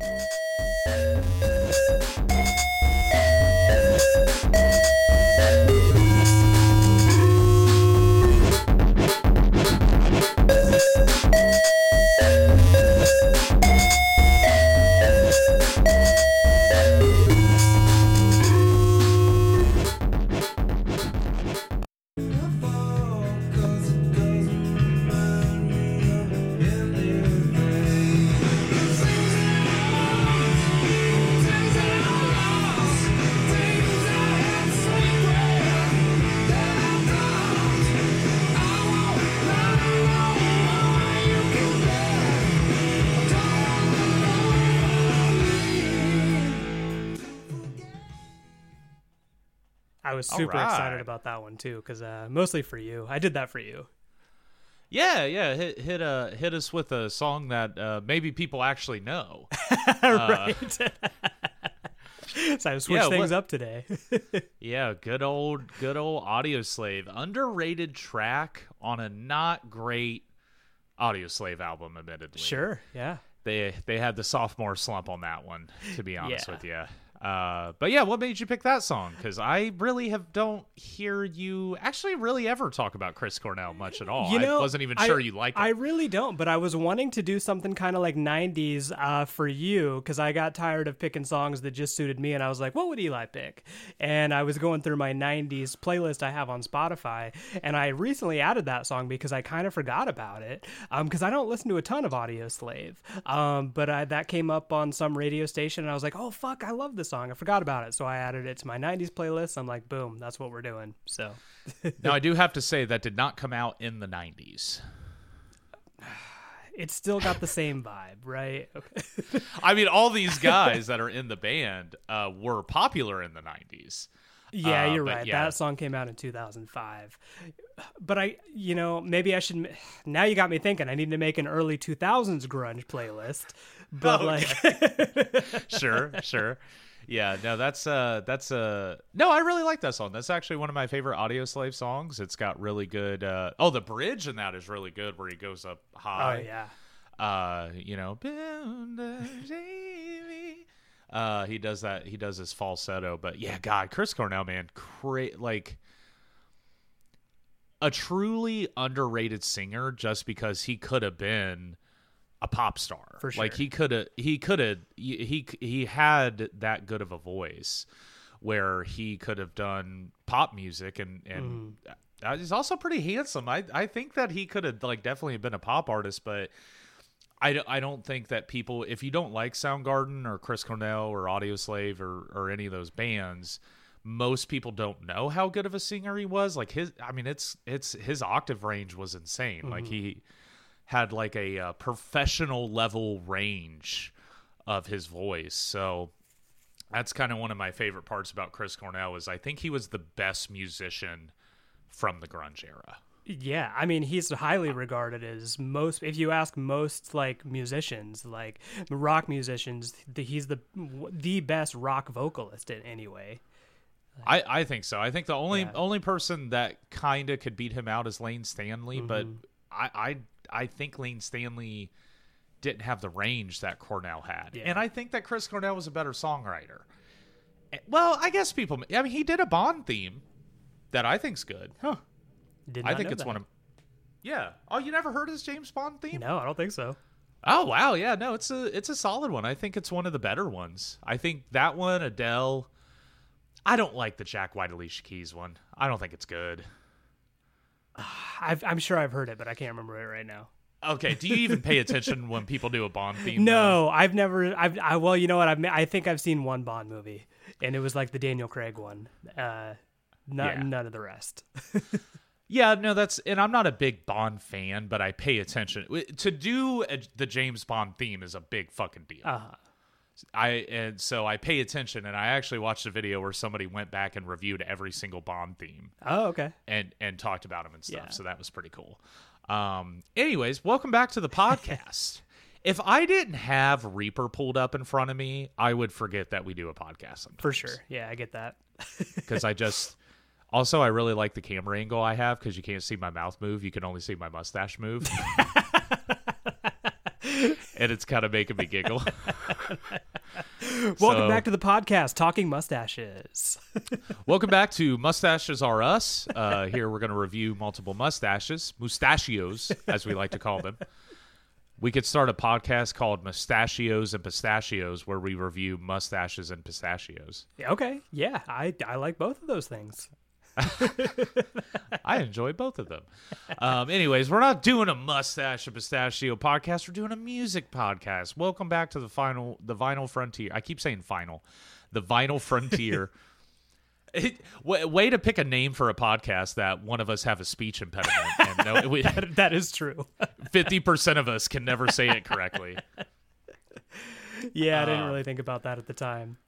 I super right. excited about that one too, because uh, mostly for you. I did that for you. Yeah, yeah. Hit hit uh hit us with a song that uh, maybe people actually know. right. so I switched Yeah, things what- up today. Yeah, good old good old Audioslave. Underrated track on a not great Audioslave album, admittedly. sure. Yeah. They they had the sophomore slump on that one, to be honest Yeah. with you. Uh, but yeah, what made you pick that song? Because I really have don't hear you actually really ever talk about Chris Cornell much at all. You know, I wasn't even I- sure you liked it. I really don't, but I was wanting to do something kind of like '90s uh, for you because I got tired of picking songs that just suited me, and I was like, "What would Eli pick?" And I was going through my '90s playlist I have on Spotify, and I recently added that song because I kind of forgot about it because I don't listen to a ton of Audioslave, um, but I, that came up on some radio station, and I was like, "Oh fuck, I love this song!" I forgot about it, so I added it to my '90s playlist. I'm like, "Boom, that's what we're doing." So. now I do have to say that did not come out in the '90s. It's still got the same vibe, right? Okay. I mean, all these guys that are in the band uh, were popular in the '90s. Yeah, Uh, you're right. yeah. That song came out in 2005. But I, you know, maybe I should. Now you got me thinking. I need to make an early 2000s grunge playlist. But like, sure, sure. Yeah, no, that's uh that's uh no, I really like that song. That's actually one of my favorite Audioslave songs. It's got really good uh oh the bridge in that is really good where he goes up high. oh yeah, Uh you know uh he does that he does his falsetto, but yeah, God, Chris Cornell, man, cra- like a truly underrated singer just because he could have been a pop star. For sure. Like he could have he could have he he had that good of a voice where he could have done pop music and and uh, he's also pretty handsome. I I think that he could have like definitely been a pop artist, but I, I don't think that people if you don't like Soundgarden or Chris Cornell or Audioslave or or any of those bands, most people don't know how good of a singer he was. Like his I mean it's it's his octave range was insane. Like he had like a uh, professional level range of his voice. So that's kind of one of my favorite parts about Chris Cornell is I think he was the best musician from the grunge era. yeah. I mean, he's highly regarded as most. If you ask most like musicians, like rock musicians, he's the the best rock vocalist in anyway. I, I think so. I think the only Yeah. only person that kind of could beat him out is Layne Staley, but Mm-hmm. I, I I think Layne Staley didn't have the range that Cornell had, Yeah. and I think that Chris Cornell was a better songwriter. Eh, Well, I guess people. I mean, he did a Bond theme that I think's good. Huh? Did I think it's that. one of. Yeah. Oh, you never heard his James Bond theme? No, I don't think so. Oh wow, yeah, no, it's a it's a solid one. I think it's one of the better ones. I think that one, Adele. I don't like the Jack White Alicia Keys one. I don't think it's good. I've, I'm sure I've heard it, but I can't remember it right now. Okay, do you even pay attention when people do a Bond theme? No, I've never. I've. I, well, you know what? I've. I think I've seen one Bond movie, and it was like the Daniel Craig one. Uh, not, Yeah. none of the rest. Yeah, no, that's and I'm not a big Bond fan, but I pay attention. To do a, the James Bond theme is a big fucking deal. Uh-huh. I and so I pay attention, and I actually watched a video where somebody went back and reviewed every single Bond theme. Oh, okay. and and talked about them and stuff. Yeah. So that was pretty cool. Um, anyways, welcome back to the podcast. if I didn't have Reaper pulled up in front of me, I would forget that we do a podcast sometimes. For sure. Yeah, I get that. Because I just also I really like the camera angle I have because you can't see my mouth move. You can only see my mustache move. and it's kind of making me giggle. Welcome So- back to the podcast, Talking Mustaches. Welcome back to Mustaches Are Us. Uh, here we're going to review multiple mustaches, mustachios, as we like to call them. We could start a podcast called Mustachios and Pistachios, where we review mustaches and pistachios. okay, yeah, I I like both of those things. I enjoy both of them. Um, anyways, we're not doing a mustache and pistachio podcast. We're doing a music podcast. Welcome back to the final, the vinyl frontier. I keep saying final, the vinyl frontier. It, way, way to pick a name for a podcast that one of us have a speech impediment, no, we, That, that is true. fifty percent of us can never say it correctly. yeah, I didn't Uh, really think about that at the time.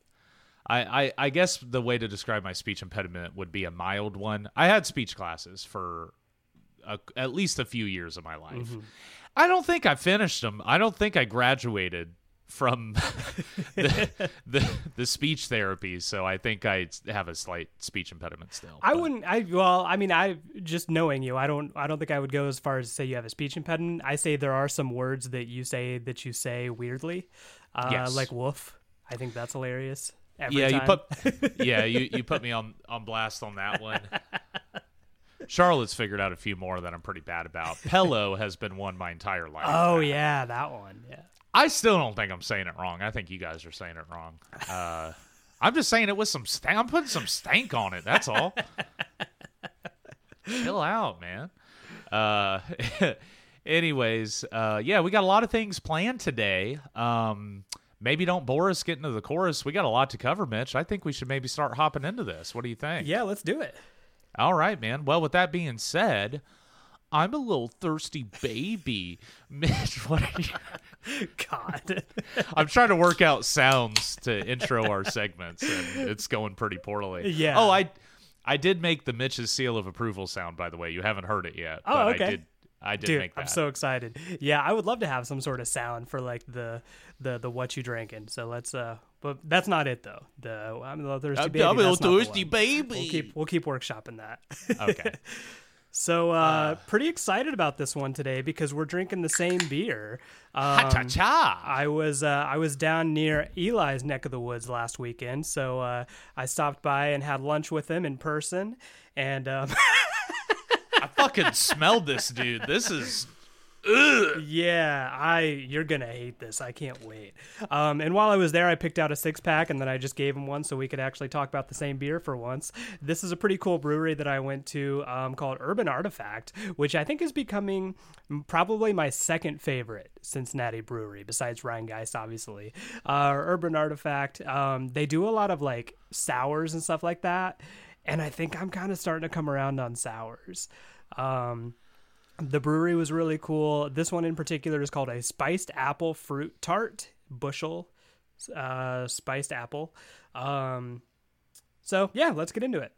I, I, I guess the way to describe my speech impediment would be a mild one. I had speech classes for a, at least a few years of my life. I don't think I finished them. I don't think I graduated from the, the the speech therapy. So I think I have a slight speech impediment still. I but- wouldn't. I well, I mean, I just knowing you, I don't. I don't think I would go as far as to say you have a speech impediment. I say there are some words that you say that you say weirdly, uh, Yes. like "woof." I think that's hilarious. Yeah, you put yeah you, you put me on on blast on that one. Charlotte's figured out a few more that I'm pretty bad about. Pello has been one my entire life. Oh yeah, that one. Yeah. I still don't think I'm saying it wrong. I think you guys are saying it wrong. Uh, I'm just saying it with some stank. I'm putting some stank on it. That's all. Chill out, man. Uh, anyways, uh, yeah, we got a lot of things planned today. Um, maybe don't bore us getting to the chorus. We got a lot to cover, Mitch. I think we should maybe start hopping into this. What do you think? Yeah, let's do it. All right, man. Well, with that being said, I'm a little thirsty baby. Mitch, what are you? God. I'm trying to work out sounds to intro our segments, and it's going pretty poorly. Yeah. Oh, I, I did make the Mitch's seal of approval sound. By the way, you haven't heard it yet. Oh, okay. I did. I did Dude, make that. I'm so excited. Yeah, I would love to have some sort of sound for like the the the what you drinking. So let's uh but that's not it though. The I'm a little thirsty baby. I'm a little that's not the thirsty baby. We'll keep we'll keep workshopping that. okay. So uh, pretty excited about this one today because we're drinking the same beer. Um, Cha cha. I was uh, I was down near Eli's neck of the woods last weekend, so uh, I stopped by and had lunch with him in person. And um, I fucking smelled this dude. This is. yeah, I you're gonna hate this. I can't wait. Um, and while I was there, I picked out a six pack, and then I just gave him one so we could actually talk about the same beer for once. This is a pretty cool brewery that I went to um, called Urban Artifact, which I think is becoming probably my second favorite Cincinnati brewery, besides Rhinegeist, obviously. Uh, Urban Artifact. Um, they do a lot of like sours and stuff like that, and I think I'm kind of starting to come around on sours. Um, the brewery was really cool. This one in particular is called a spiced apple fruit tart bushel, uh, spiced apple. Um, so yeah, let's get into it.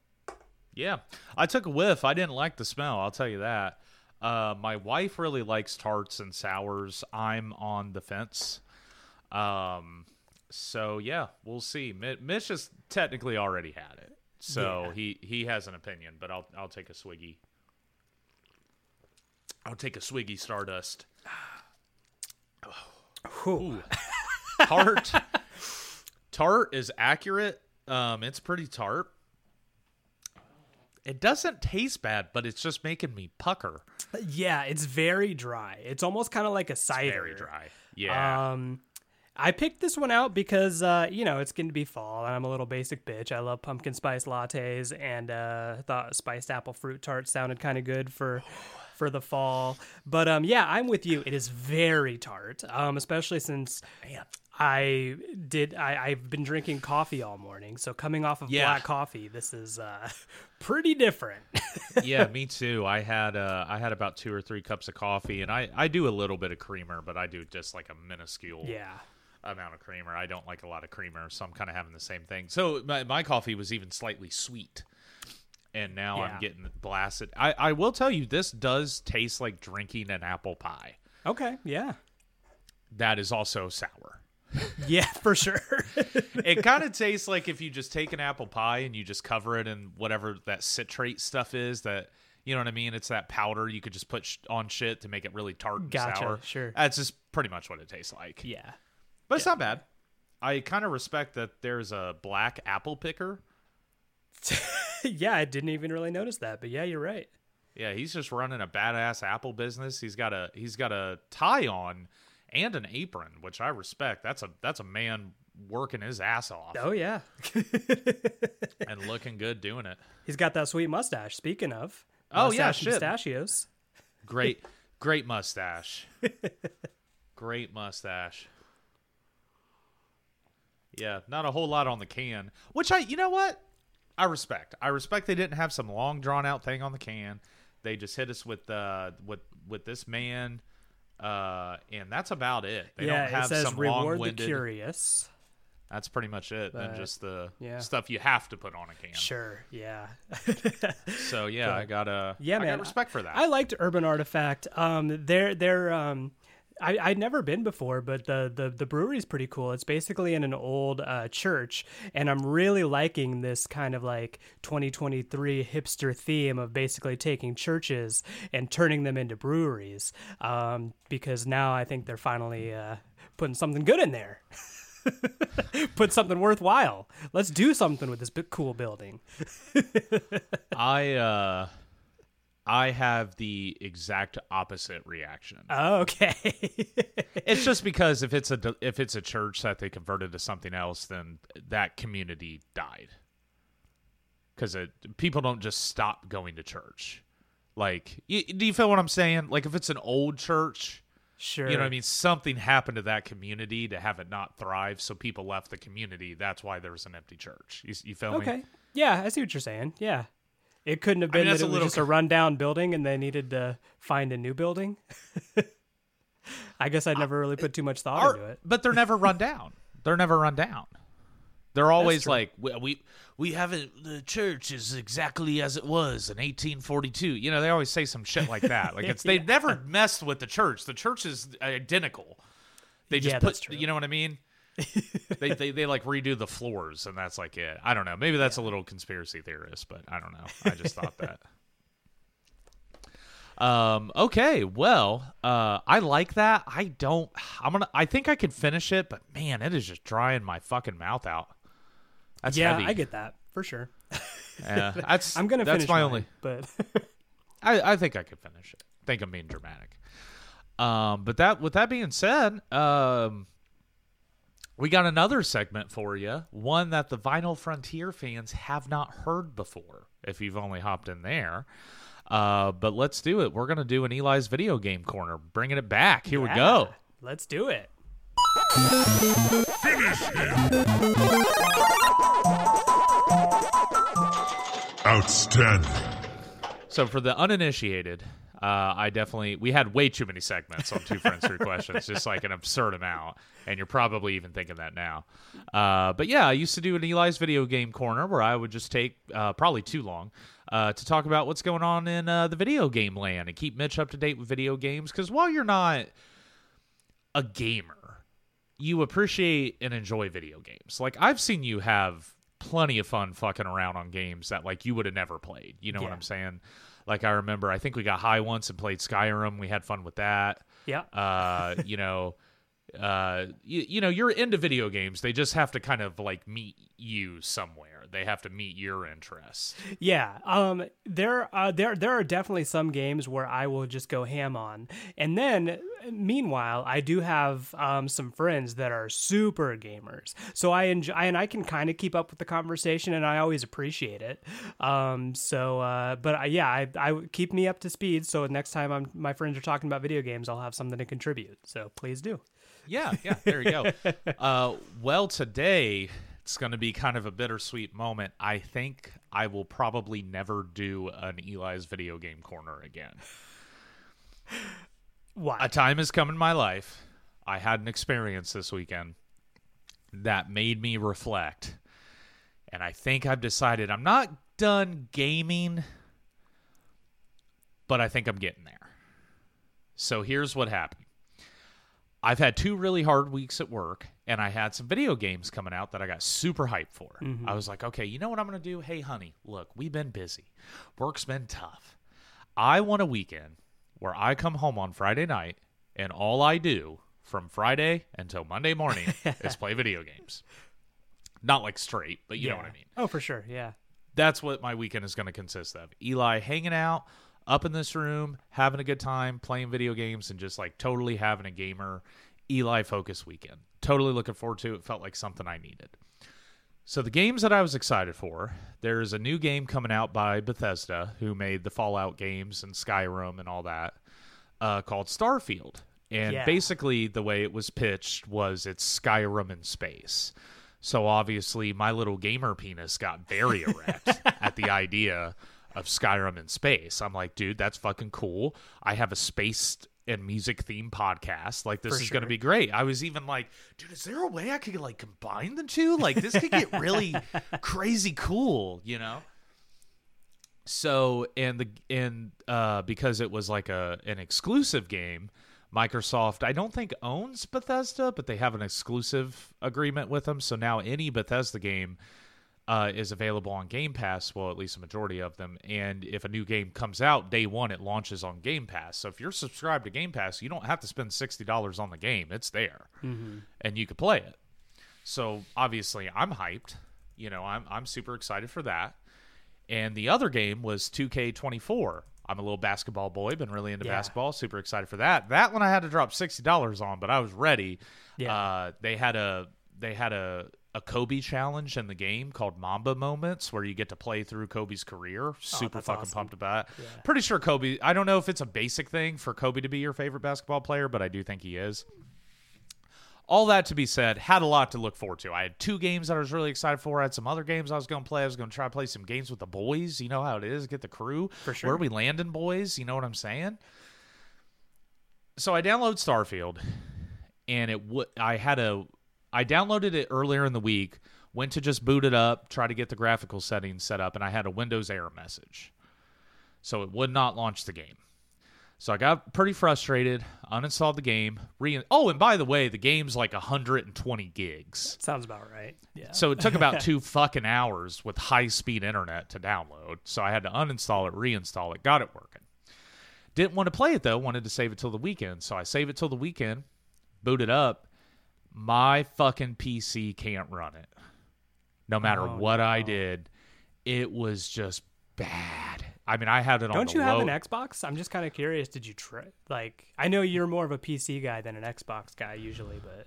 Yeah, I took a whiff. I didn't like the smell. I'll tell you that. Uh, my wife really likes tarts and sours. I'm on the fence. Um, so yeah, we'll see. Mitch has technically already had it, so Yeah. he he has an opinion. But I'll I'll take a swiggy. I'll take a swiggy Stardust. Ooh. tart. tart is accurate. Um, it's pretty tart. It doesn't taste bad, but it's just making me pucker. Yeah, it's very dry. It's almost kind of like a cider. Very dry. Yeah. Um, I picked this one out because uh, you know it's going to be fall, and I'm a little basic bitch. I love pumpkin spice lattes, and uh, thought spiced apple fruit tart sounded kind of good for for the fall. But um, yeah, I'm with you. It is very tart, um, especially since I did. I, I've been drinking coffee all morning, so coming off of Yeah. black coffee, this is uh, pretty different. yeah, me too. I had uh, I had about two or three cups of coffee, and I I do a little bit of creamer, but I do just like a minuscule yeah. amount of creamer. I don't like a lot of creamer, so I'm kind of having the same thing. So my, my coffee was even slightly sweet, and now Yeah. I'm getting blasted. I I will tell you, this does taste like drinking an apple pie. Okay. Yeah. That is also sour. Yeah, for sure. it kind of tastes like if you just take an apple pie and you just cover it in whatever that citrate stuff is that You know what I mean? It's that powder you could just put sh- on shit to make it really tart and Gotcha, sour. sure. That's just pretty much what it tastes like. Yeah. But it's not bad. I kind of respect that there's a black apple picker. yeah, I didn't even really notice that, but yeah, you're right. Yeah, he's just running a badass apple business. He's got a he's got a tie on and an apron, which I respect. That's a that's a man working his ass off Oh yeah. and looking good doing it. He's got that sweet mustache. Speaking of. Oh, yeah, shit. Pistachios. Great great mustache. Great mustache. Yeah, not a whole lot on the can, which I you know what? I respect. I respect they didn't have some long drawn out thing on the can. They just hit us with uh with with this man uh and that's about it. They yeah, don't have it says some reward the long-winded curious. That's pretty much it. But, and just the yeah. stuff you have to put on a can. Sure, yeah. So yeah, I got a Yeah, I man. respect for that. I liked Urban Artifact. Um, they're they're um, I I'd never been before, but the the the brewery's pretty cool. It's basically in an old uh, church, and I'm really liking this kind of like 2023 hipster theme of basically taking churches and turning them into breweries. Um, because now I think they're finally uh, putting something good in there. Put something worthwhile. Let's do something with this cool building. I uh I have the exact opposite reaction. Oh, okay. it's just because if it's a if it's a church that they converted to something else, then that community died. Because people don't just stop going to church. Like, y do you feel what I'm saying? Like, if it's an old church, sure. you know what I mean. Something happened to that community to have it not thrive, so people left the community. That's why there was an empty church. You, you feel me? Okay. Yeah, I see what you're saying. Yeah. It couldn't have I mean, been that it was just a rundown building and they needed to find a new building. I guess I'd never really put too much thought Or- into it. But they're never run down. They're never run down. They're always like we, we we haven't the church is exactly as it was in 1842. You know, they always say some shit like that. Like it's they've never messed with the church. The church is identical. They just Yeah, put you know what I mean? They, they they like redo the floors and that's like it. I don't know. Maybe that's a little conspiracy theorist, but I don't know. I just thought that. Um. Okay. Well. Uh. I like that. I don't. I'm gonna. I think I could finish it, but man, it is just drying my fucking mouth out. That's yeah, heavy. I get that for sure. Yeah, that's. I'm gonna That's finish my mine, only. but I. I think I could finish it. I think I'm being dramatic. Um. But that. With that being said. Um. We got another segment for you, one that the Vinyl Frontier fans have not heard before. If you've only hopped in there. Uh, but let's do it. We're gonna do an Eli's video game corner, bringing it back. Here we go. Let's do it. Outstanding. So for the uninitiated, uh, I definitely we had way too many segments on two friends three questions, just like an absurd amount, and you're probably even thinking that now. Uh, but yeah, I used to do an Eli's video game corner where I would just take uh, probably too long uh, to talk about what's going on in uh, the video game land and keep Mitch up to date with video games. Because while you're not a gamer, you appreciate and enjoy video games. Like I've seen you have plenty of fun fucking around on games that like you would have never played. You know what I'm saying? Like I remember I think we got high once and played Skyrim. We had fun with that. Yeah. Uh, you know, uh you, you know, you're into video games. They just have to kind of like meet you somewhere. They have to meet your interests. Yeah, um, there, uh, there, there are definitely some games where I will just go ham on, and then meanwhile, I do have um, some friends that are super gamers, so I enjoy, and I can kind of keep up with the conversation, and I always appreciate it. Um, so, uh, but I, yeah, I, I keep me up to speed, so next time I'm my friends are talking about video games, I'll have something to contribute. So please do. Yeah, yeah, there you go. uh, well, today it's going to be kind of a bittersweet moment. I think I will probably never do an Eli's video game corner again. Why? A time has come in my life. I had an experience this weekend that made me reflect. And I think I've decided I'm not done gaming, but I think I'm getting there. So here's what happened. I've had two really hard weeks at work, and I had some video games coming out that I got super hyped for. Mm-hmm. I was like, okay, you know what I'm going to do? Hey, honey, look, we've been busy. Work's been tough. I want a weekend where I come home on Friday night and all I do from Friday until Monday morning is play video games. Not like straight, but you know what I mean. Oh, for sure. Yeah. That's what my weekend is going to consist of. Eli hanging out up in this room, having a good time, playing video games, and just like totally having a gamer Eli focus weekend. Totally looking forward to it. It Felt like something I needed. So the games that I was excited for, there's a new game coming out by Bethesda, who made the Fallout games and Skyrim and all that, uh, called Starfield. And Yeah. basically, the way it was pitched was it's Skyrim in space. So obviously, my little gamer penis got very erect at the idea of Skyrim in space. I'm like, dude, that's fucking cool. I have a space and music theme podcast. Like, this For is going to be great. I was even like, dude, is there a way I could like combine the two? Like, this could get really crazy cool, you know? So and the and uh because it was like a an exclusive game, Microsoft I don't think owns Bethesda, but they have an exclusive agreement with them. So now any Bethesda game uh, is available on Game Pass. Well, at least a majority of them. And if a new game comes out day one, it launches on Game Pass. So if you're subscribed to Game Pass, you don't have to spend sixty dollars on the game. It's there, and you can play it. So obviously, I'm hyped. You know, I'm I'm super excited for that. And the other game was 2K24. I'm a little basketball boy, been really into Yeah. basketball, super excited for that. That one I had to drop sixty dollars on, but I was ready. Yeah. Uh, they had a they had a a Kobe challenge in the game called Mamba Moments, where you get to play through Kobe's career. Oh, Super Oh, fucking awesome. pumped about it. Yeah. Pretty sure Kobe. I don't know if it's a basic thing for Kobe to be your favorite basketball player, but I do think he is. All that to be said, had a lot to look forward to. I had two games that I was really excited for. I had some other games I was going to play. I was going to try to play some games with the boys. You know how it is, get the crew. For sure. Where are we landing, boys? You know what I'm saying? So I download Starfield, and it would. I had a. I downloaded it earlier in the week. Went to just boot it up, try to get the graphical settings set up, and I had a Windows error message. So it would not launch the game. So I got pretty frustrated, uninstalled the game. Re- oh, and by the way, the game's like 120 gigs. Sounds about right. Yeah. So it took about two fucking hours with high speed internet to download. So I had to uninstall it, reinstall it, got it working. Didn't want to play it though, wanted to save it till the weekend. So I save it till the weekend, boot it up. My fucking PC can't run it. No matter Oh, what I did, it was just bad. I mean, I had it on Don't you have an Xbox? I'm just kind of curious. Did you try? Like, I know you're more of a PC guy than an Xbox guy usually, but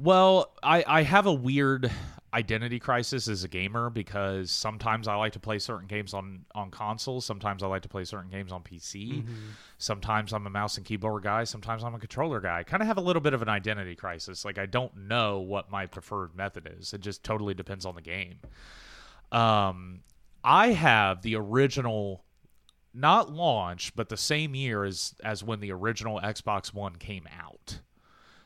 Well, I, I have a weird identity crisis as a gamer because sometimes I like to play certain games on, on consoles. Sometimes I like to play certain games on PC. Sometimes I'm a mouse and keyboard guy. Sometimes I'm a controller guy. I kind of have a little bit of an identity crisis. Like, I don't know what my preferred method is. It just totally depends on the game. Um, I have the original, not launch, but the same year as, as when the original Xbox One came out.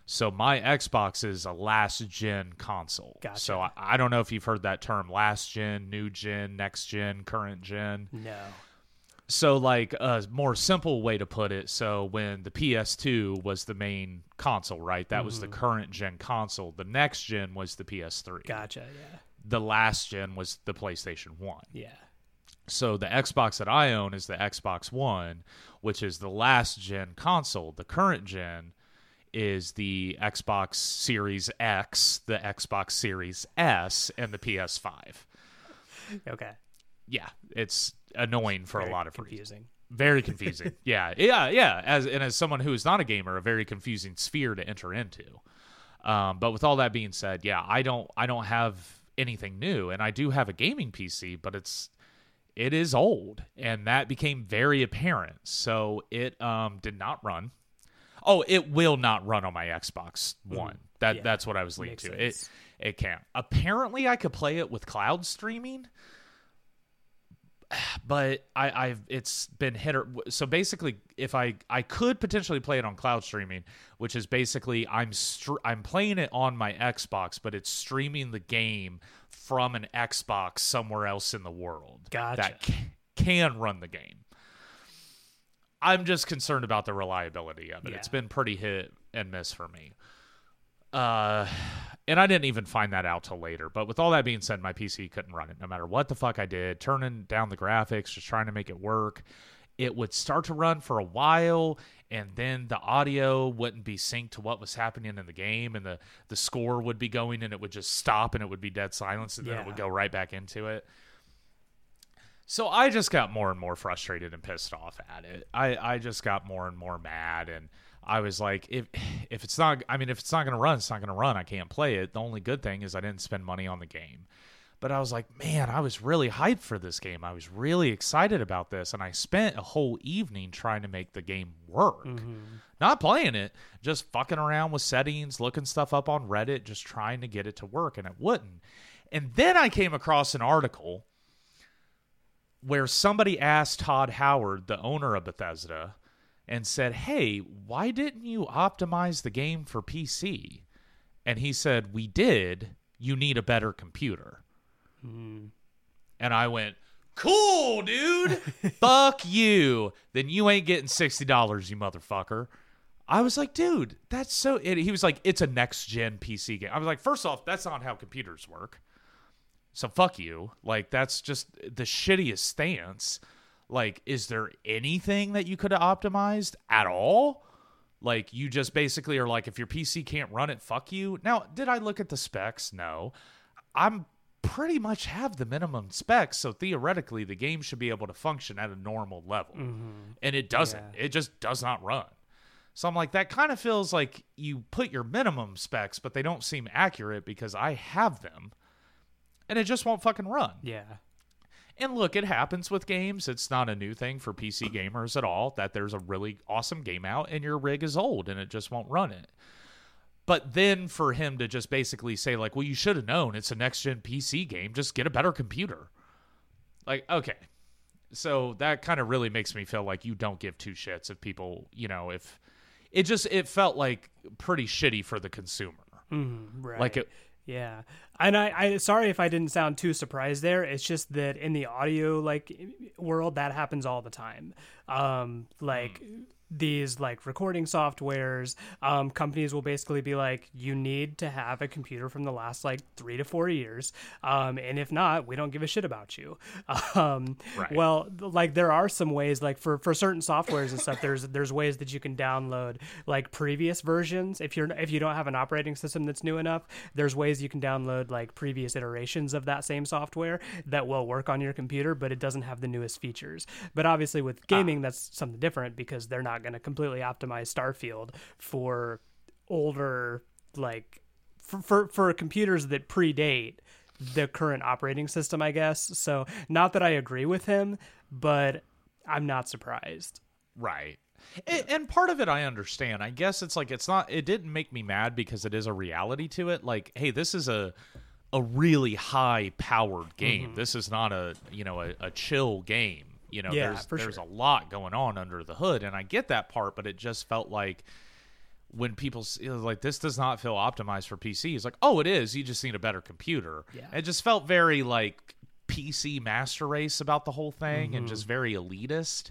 So my Xbox is a last gen console. Gotcha. So I, I don't know if you've heard that term last gen, new gen, next gen, current gen. no. So like a more simple way to put it, so when the PS2 was the main console, right? That was the Mm-hmm. current gen console. The next gen was the PS3. Gotcha. Yeah. The last gen was the PlayStation 1. Yeah. So the Xbox that I own is the Xbox One, which is the last gen console. The current gen is the Xbox Series X, the Xbox Series S, and the PS5. Okay. Yeah, it's annoying for Very a lot of reasons. confusing. Very confusing. yeah, yeah, yeah. As and as someone who is not a gamer, a very confusing sphere to enter into. Um, but with all that being said, yeah, I don't, I don't have anything new, and I do have a gaming PC, but it's, it is old, and that became very apparent. So it um did not run. Oh, it will not run on my Xbox mm-hmm. One. That Yeah, that's what I was leading to. It sense. it can't. Apparently, I could play it with cloud streaming but I, I've it's been hit or so basically if I I could potentially play it on cloud streaming, which is basically I'm str- I'm playing it on my Xbox, but it's streaming the game from an Xbox somewhere else in the world Gotcha. that ca- can run the game. I'm just concerned about the reliability of it. Yeah. It's been pretty hit and miss for me. Uh, and I didn't even find that out till later. But with all that being said, my PC couldn't run it no matter what the fuck I did. Turning down the graphics, just trying to make it work. it would start to run for a while and then the audio wouldn't be synced to what was happening in the game and the the score would be going and it would just stop and it would be dead silence and then it would go right back into it. So I just got more and more frustrated and pissed off at it. I, I just got more and more mad and I was like, if if it's not I mean if it's not gonna run, it's not gonna run. I can't play it. The only good thing is I didn't spend money on the game. But I was like, man, I was really hyped for this game. I was really excited about this. And I spent a whole evening trying to make the game work. Mm-hmm. Not playing it, just fucking around with settings, looking stuff up on Reddit, just trying to get it to work, and it wouldn't. And then I came across an article where somebody asked Todd Howard, the owner of Bethesda, and said, Hey, why didn't you optimize the game for PC? And he said, We did. You need a better computer. Hmm. And I went, Cool, dude. Fuck you. Then you ain't getting $60, you motherfucker. I was like, dude, that's so. He was like, it's a next gen PC game. I was like, first off, that's not how computers work. So fuck you. Like that's just the shittiest stance. Like, is there anything that you could have optimized at all? Like you just basically are like, if your PC can't run it, fuck you. Now, did I look at the specs? No. I'm pretty much have the minimum specs, so theoretically the game should be able to function at a normal level. Mm-hmm. And it doesn't. Yeah. It just does not run. So I'm like, that kind of feels like you put your minimum specs, but they don't seem accurate because I have them. And it just won't fucking run. Yeah. And look, it happens with games. It's not a new thing for PC gamers at all that there's a really awesome game out and your rig is old and it just won't run it. But then for him to just basically say, like, well, you should have known it's a next gen PC game, just get a better computer. Like, okay. So that kind of really makes me feel like you don't give two shits if people, you know, if it just, it felt like pretty shitty for the consumer. Mm-hmm. Right. Like it, Yeah. And I, I sorry if I didn't sound too surprised there. It's just that in the audio like world that happens all the time. Um like these like recording softwares, um, companies will basically be like, you need to have a computer from the last like three to four years. Um, and if not, we don't give a shit about you. Um, Right. well, like there are some ways like for, for certain softwares and stuff, there's, there's ways that you can download like previous versions. If you're, if you don't have an operating system that's new enough, there's ways you can download like previous iterations of that same software that will work on your computer, but it doesn't have the newest features. But obviously with gaming, that's something different because they're not going to completely optimize Starfield for older, like for, for, for computers that predate the current operating system, I guess. So not that I agree with him, but I'm not surprised. Right. And, and part of it I understand. I guess it's like it's not it didn't make me mad because it is a reality to it. Like, hey, this is a a really high powered game. Mm-hmm. This is not a, you know, a, a chill game. You know, Yeah, there's there's sure. a lot going on under the hood and I get that part, but it just felt like when people like this does not feel optimized for PC. It's like, "Oh, it is. You just need a better computer." Yeah. It just felt very like PC master race about the whole thing Mm-hmm. and just very elitist.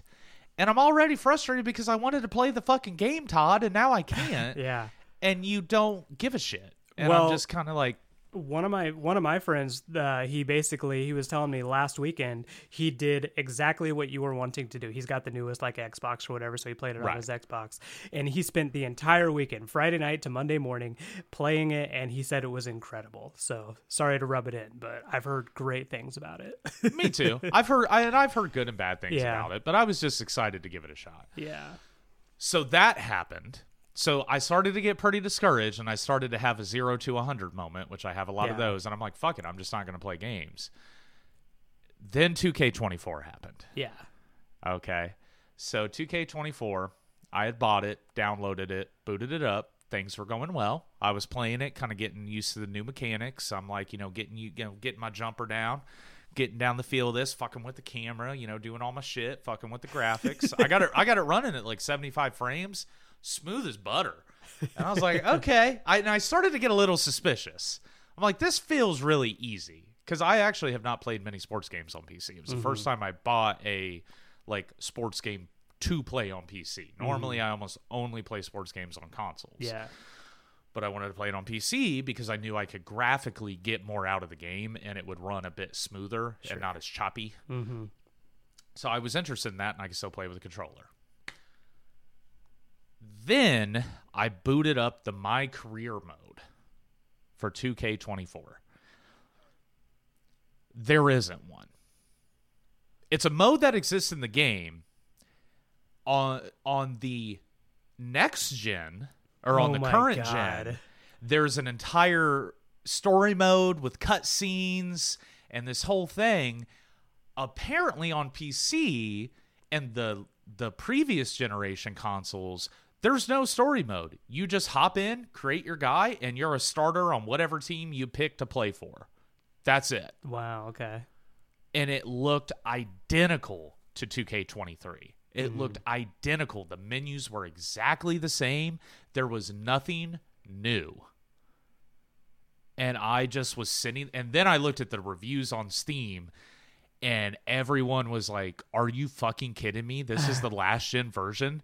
And I'm already frustrated because I wanted to play the fucking game, Todd, and now I can't. Yeah. And you don't give a shit. And Well- I'm just kind of like, one of my one of my friends uh, he basically he was telling me last weekend he did exactly what you were wanting to do he's got the newest like xbox or whatever so he played it on his xbox and he spent the entire weekend friday night to monday morning playing it and he said it was incredible so sorry to rub it in but i've heard great things about it me too. I've heard, I, and I've heard good and bad things Yeah. about it, but I was just excited to give it a shot. yeah So that happened. So I started to get pretty discouraged and I started to have a zero to a 100 moment, which I have a lot of those. And I'm like, fuck it, I'm just not going to play games. Then 2K24 happened. yeah Okay. So 2K24, I had bought it, downloaded it, booted it up. Things were going well. I was playing it, kind of getting used to the new mechanics. I'm like, you know, getting you, you know, getting my jumper down, getting down the field. Of this fucking with the camera, you know, doing all my shit, fucking with the graphics. I got it. I got it running at like 75 frames, smooth as butter. And I was like, okay. I, and I started to get a little suspicious. I'm like, this feels really easy because I actually have not played many sports games on PC. It was the first time I bought a like sports game to play on PC. Normally, I almost only play sports games on consoles. yeah But I wanted to play it on PC because I knew I could graphically get more out of the game and it would run a bit smoother and not as choppy. Mm-hmm. So I was interested in that, and I could still play with a controller. Then I booted up the My Career mode for 2K24. There isn't one. It's a mode that exists in the game on on the next gen or on Oh the current God. gen. There's an entire story mode with cutscenes and this whole thing. Apparently on PC and the the previous generation consoles, there's no story mode. You just hop in, create your guy, and you're a starter on whatever team you pick to play for. That's it Wow. Okay. and it looked identical to 2K23. It mm. looked identical. The menus were exactly the same. There was nothing new. And I just was sitting and then I looked at the reviews on Steam and everyone was like, "Are you fucking kidding me? This is the last gen version."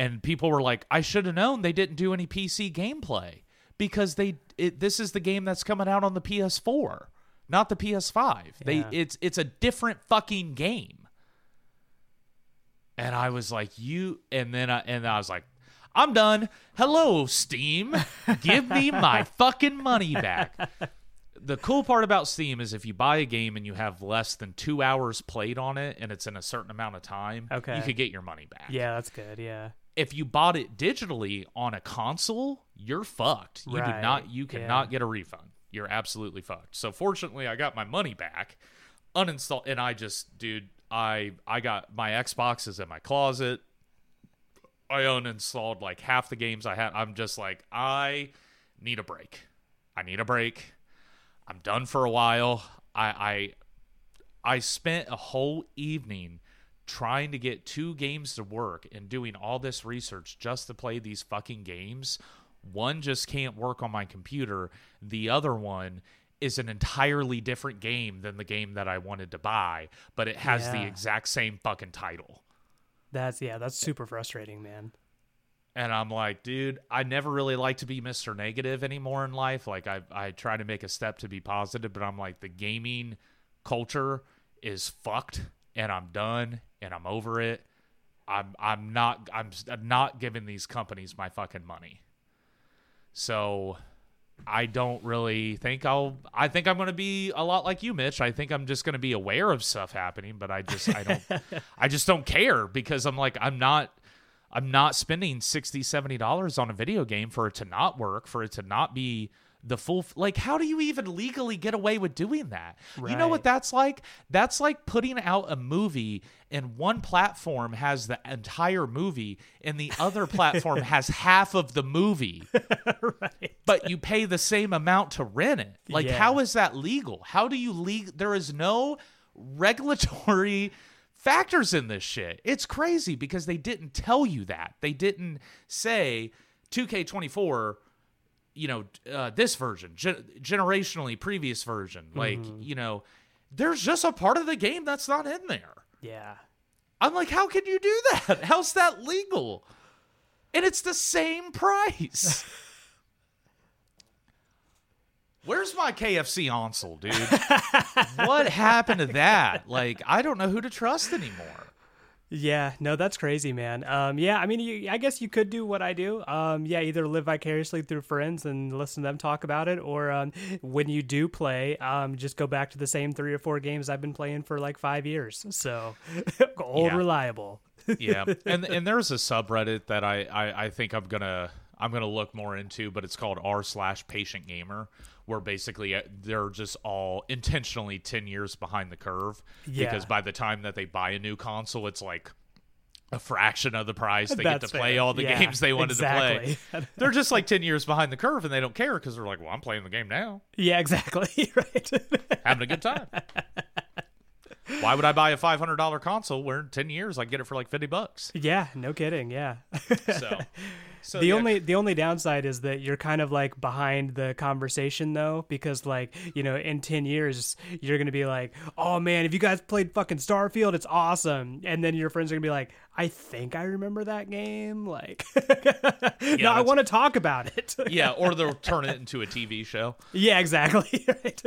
And people were like, "I should have known they didn't do any PC gameplay because they it, this is the game that's coming out on the PS4, not the PS5. They it's it's a different fucking game." And I was like, "You," and then I and I was like, "I'm done. Hello, Steam. Give me my fucking money back." The cool part about Steam is if you buy a game and you have less than two hours played on it, and it's in a certain amount of time, Okay. you could get your money back. Yeah, that's good. Yeah. If you bought it digitally on a console, you're fucked. You do not. You cannot Yeah. get a refund. You're absolutely fucked. So fortunately, I got my money back, uninstalled, and I just, dude, I I got my Xbox is in my closet. I uninstalled like half the games I had. I'm just like, I need a break. I need a break. I'm done for a while. I I I spent a whole evening trying to get two games to work and doing all this research just to play these fucking games. One just can't work on my computer. The other one is an entirely different game than the game that I wanted to buy, but it has the exact same fucking title. That's yeah. That's super frustrating, man. And I'm like, dude, I never really like to be Mr. Negative anymore in life. Like I I try to make a step to be positive, but I'm like the gaming culture is fucked and I'm done and I'm over it. I'm I'm not I'm I'm not giving these companies my fucking money. So I don't really think I'll I think I'm going to be a lot like you Mitch. I think I'm just going to be aware of stuff happening, but I just I don't I just don't care because I'm like I'm not I'm not spending 60 70 dollars on a video game for it to not work, for it to not be the full like how do you even legally get away with doing that? You know what that's like? That's like putting out a movie and one platform has the entire movie and the other platform has half of the movie. right. But you pay the same amount to rent it. Like Yeah. how is that legal? How do you legal there is no regulatory factors in this shit. It's crazy because they didn't tell you that. They didn't say 2K24 you know uh, this version gen- generationally previous version like you know there's just a part of the game that's not in there. Yeah. i'm like how can you do that? How's that legal? And it's the same price. Where's my kfc console dude? What happened to that? Like i don't know who to trust anymore Yeah, no, that's crazy, man. Um, yeah, I mean, you, I guess you could do what I do. Um, yeah, either live vicariously through friends and listen to them talk about it, or um, when you do play, um, just go back to the same three or four games I've been playing for like five years. So, old Yeah. reliable. yeah and and there's a subreddit that I, I i think i'm gonna i'm gonna look more into but it's called r slash patient gamer where basically uh, they're just all intentionally 10 years behind the curve Yeah. because by the time that they buy a new console it's like a fraction of the price they get to That's play fair. all the Yeah, games they wanted to play they're just like 10 years behind the curve and they don't care because they're like well i'm playing the game now yeah, exactly. right. having a good time why would i buy a $500 console where in 10 years i get it for like 50 bucks yeah, no kidding. Yeah. so so the yeah, only the only downside is that you're kind of like behind the conversation though because like you know in 10 years you're gonna be like oh man if you guys played fucking starfield it's awesome and then your friends are gonna be like i think i remember that game like no i want to talk about it yeah, or they'll turn it into a TV show. yeah exactly right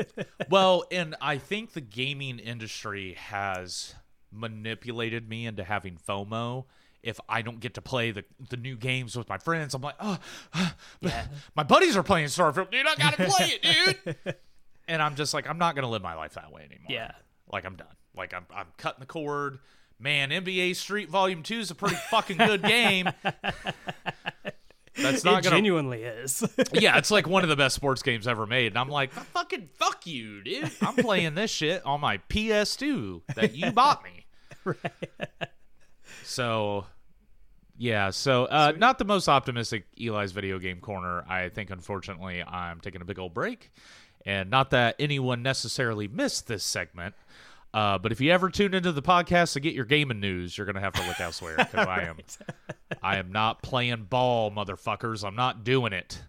Well, and I think the gaming industry has manipulated me into having FOMO. If I don't get to play the the new games with my friends, I'm like, oh, Yeah. my buddies are playing Starfield, dude. I gotta play it, dude. and I'm just like, I'm not gonna live my life that way anymore. Yeah. like I'm done. Like I'm I'm cutting the cord. Man, NBA Street Volume Two is a pretty fucking good game. That's not it gonna genuinely is. yeah, it's like one of the best sports games ever made. And I'm like, fucking fuck you, dude. I'm playing this shit on my PS2 that you bought me. So, yeah. So, uh, not the most optimistic Eli's video game corner. I think, unfortunately, I'm taking a big old break. And not that anyone necessarily missed this segment. Uh, but if you ever tune into the podcast to get your gaming news, you're gonna have to look elsewhere because I am, I am not playing ball, motherfuckers. I'm not doing it.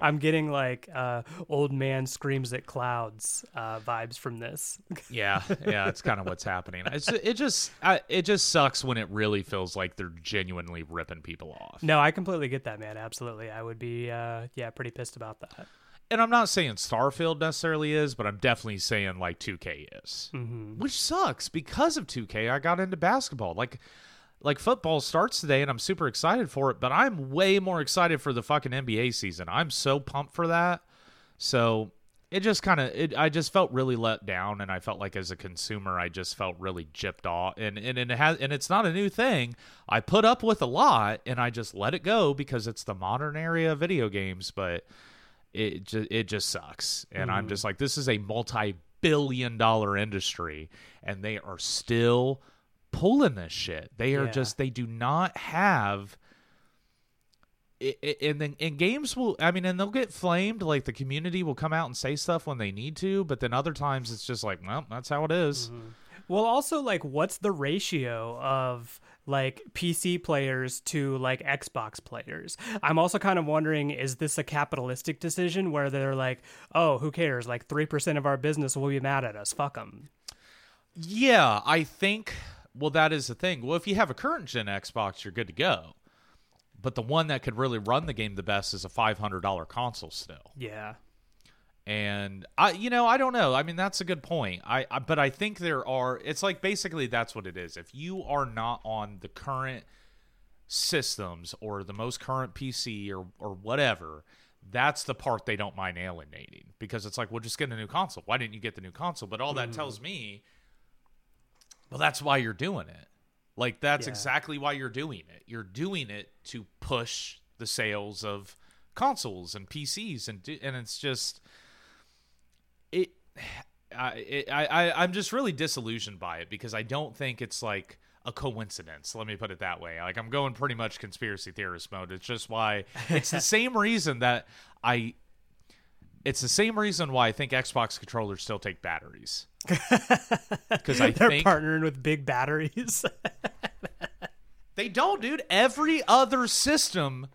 I'm getting like uh, old man screams at clouds uh, vibes from this. Yeah, yeah, it's kind of what's happening. It's, it just I, it just sucks when it really feels like they're genuinely ripping people off. No, I completely get that, man. Absolutely, I would be uh, yeah pretty pissed about that. And I'm not saying Starfield necessarily is, but I'm definitely saying like 2K is, Mm-hmm. which sucks because of 2K. I got into basketball. Like, like football starts today, and I'm super excited for it. But I'm way more excited for the fucking NBA season. I'm so pumped for that. So it just kind of it I just felt really let down and I felt like as a consumer I just felt really gypped off and and, and it has and it's not a new thing. I put up with a lot and I just let it go because it's the modern area of video games, but it just it just sucks. And I'm mm-hmm. just like this is a multi-billion dollar industry and they are still pulling this shit. They are Yeah. just they do not have i- i- and then and games will i mean and they'll get flamed like the community will come out and say stuff when they need to but then other times it's just like well that's how it is. Mm-hmm. Well, also like, what's the ratio of like PC players to like Xbox players? I'm also kind of wondering, is this a capitalistic decision where they're like, oh, who cares? Like three percent of our business will be mad at us. Fuck them. yeah i think well that is the thing. Well if you have a current gen xbox you're good to go. But the one that could really run the game the best is a $500 console still. Yeah. and i you know i don't know. I mean that's a good point. I, I but i think there are it's like basically that's what it is. If you are not on the current systems or the most current pc or or whatever that's the part they don't mind alienating because it's like well just get a new console. Why didn't you get the new console? But all that mm-hmm. tells me well that's why you're doing it like that's Yeah. exactly why you're doing it you're doing it to push the sales of consoles and pcs and do, and it's just it I, it, I I I'm just really disillusioned by it because I don't think it's like a coincidence. Let me put it that way. Like I'm going pretty much conspiracy theorist mode. It's just why it's the same reason that I it's the same reason why I think Xbox controllers still take batteries. Because I They're think partnering with big batteries. they don't, dude. Every other system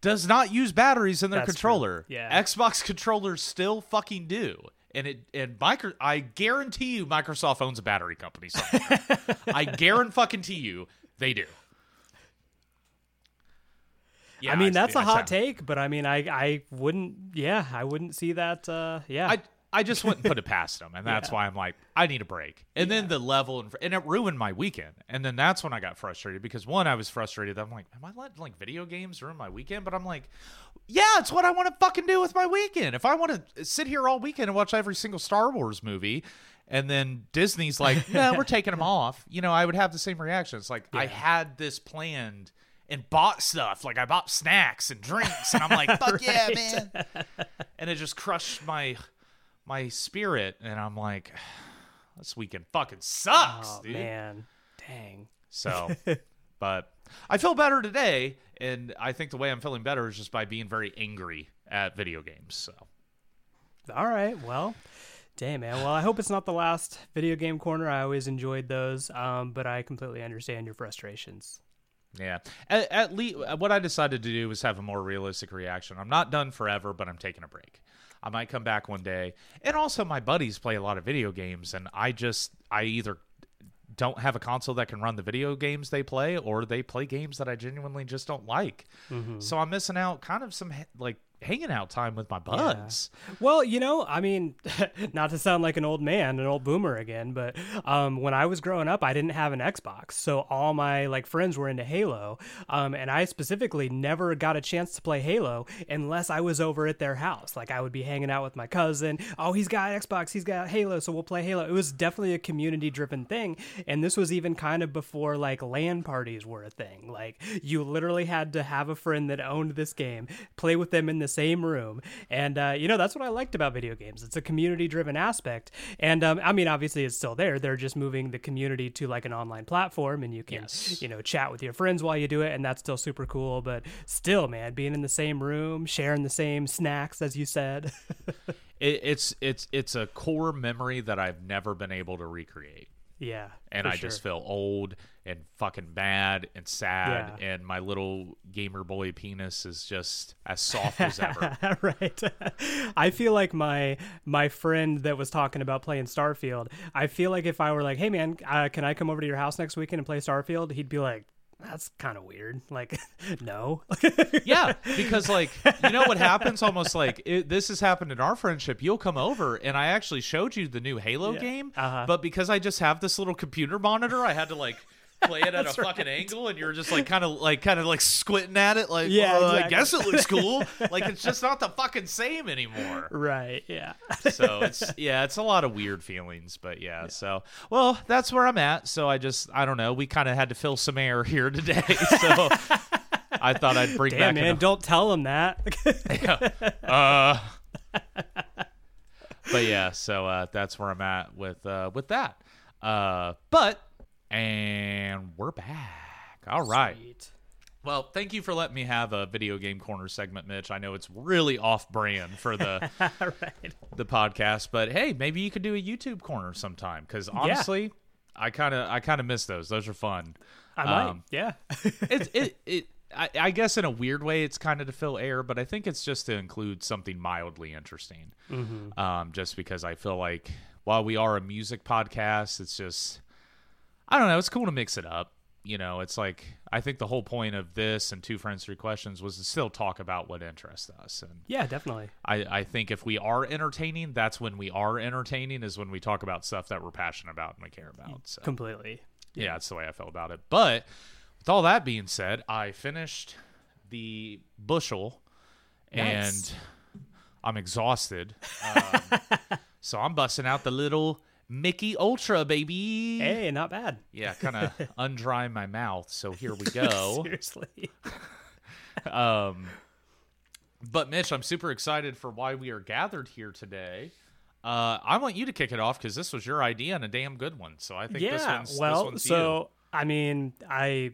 does not use batteries in their That's true. controller. Yeah. Xbox controllers still fucking do. And it and micro I guarantee you Microsoft owns a battery company somewhere. I guarantee you they do. Yeah, I mean, that's a hot take, but I mean, I I wouldn't. Yeah, I wouldn't see that. Uh, yeah. I I just wouldn't put it past them, and that's Yeah. why I'm like, I need a break. And then the level and, and it ruined my weekend. And then that's when I got frustrated because one, I was frustrated. I'm like, am I letting like video games ruin my weekend? But I'm like, yeah, it's what I want to fucking do with my weekend. If I want to sit here all weekend and watch every single Star Wars movie, and then Disney's like, no, we're taking them off. You know, I would have the same reaction. It's like I had this planned. And bought stuff like I bought snacks and drinks, and I'm like, "Fuck yeah, man!" and it just crushed my my spirit and i'm like this weekend fucking sucks oh dude man, dang. so but i feel better today and i think the way i'm feeling better is just by being very angry at video games so All right. Well, damn man. Well, I hope it's not the last video game corner. I always enjoyed those, um, but I completely understand your frustrations. Yeah. At, at least uh, what i decided to do was have a more realistic reaction. I'm not done forever but i'm taking a break. I might come back one day. And also my buddies play a lot of video games and i just i either don't have a console that can run the video games they play or they play games that I genuinely just don't like. Mm-hmm. So I'm missing out kind of some like hanging out time with my buds. Well, you know, I mean, not to sound like an old man, an old boomer again, but um, when I was growing up, I didn't have an Xbox, so all my like friends were into Halo, um, and I specifically never got a chance to play Halo unless I was over at their house. Like I would be hanging out with my cousin. Oh, he's got Xbox, he's got Halo, so we'll play Halo. It was definitely a community-driven thing, and this was even kind of before like LAN parties were a thing. Like you literally had to have a friend that owned this game, play with them in the same room, and uh, you know that's what I liked about video games. It's a community-driven aspect, and um, I mean, obviously, it's still there. They're just moving the community to like an online platform, and you can Yes. you know chat with your friends while you do it, and that's still super cool. But still, man, being in the same room, sharing the same snacks, as you said. It, it's it's it's a core memory that I've never been able to recreate. Yeah, and I sure. just feel old and fucking bad and sad, Yeah. and my little gamer boy penis is just as soft as ever. right. I feel like my my friend that was talking about playing Starfield. I feel like if I were like, "Hey man, uh, can I come over to your house next weekend and play Starfield?" He'd be like, "That's kind of weird." Like, no. yeah, because like you know what happens? Almost like it, this has happened in our friendship. You'll come over, and I actually showed you the new Halo game, Uh-huh. but because I just have this little computer monitor, I had to like. Play it at a fucking angle, and you're just like kind of like kind of like squinting at it, like Yeah, "Well, I guess it looks cool. like it's just not the fucking same anymore. right. Yeah. so it's yeah it's a lot of weird feelings but yeah, so well that's where i'm at so i just i don't know we kind of had to fill some air here today so i thought i'd bring Damn back man, an, don't tell him that. uh but yeah so uh that's where i'm at with uh with that uh but and we're back all right Sweet. well, thank you for letting me have a video game corner segment, Mitch. I know it's really off brand for the right. the podcast, but hey, maybe you could do a YouTube corner sometime because honestly, I kind of I kind of miss those. Those are fun. I might. Um, yeah. it's it it. I, I guess in a weird way, it's kind of to fill air, but I think it's just to include something mildly interesting. Mm-hmm. Um, just because I feel like while we are a music podcast, it's just I don't know. It's cool to mix it up. You know, it's like I think the whole point of this and two friends three questions was to still talk about what interests us and yeah, definitely. I, I think if we are entertaining, that's when we are entertaining is when we talk about stuff that we're passionate about and we care about. So Completely. yeah, that's the way I felt about it. But with all that being said, I finished the bushel Nice. and I'm exhausted. Um, so I'm busting out the little Mickey Ultra, baby. Hey, not bad. Yeah, kind of undry my mouth. So here we go. Seriously. Um, but Mitch, I'm super excited for why we are gathered here today. Uh, I want you to kick it off because this was your idea and a damn good one. So I think this yeah. one's well, this one's so I mean, I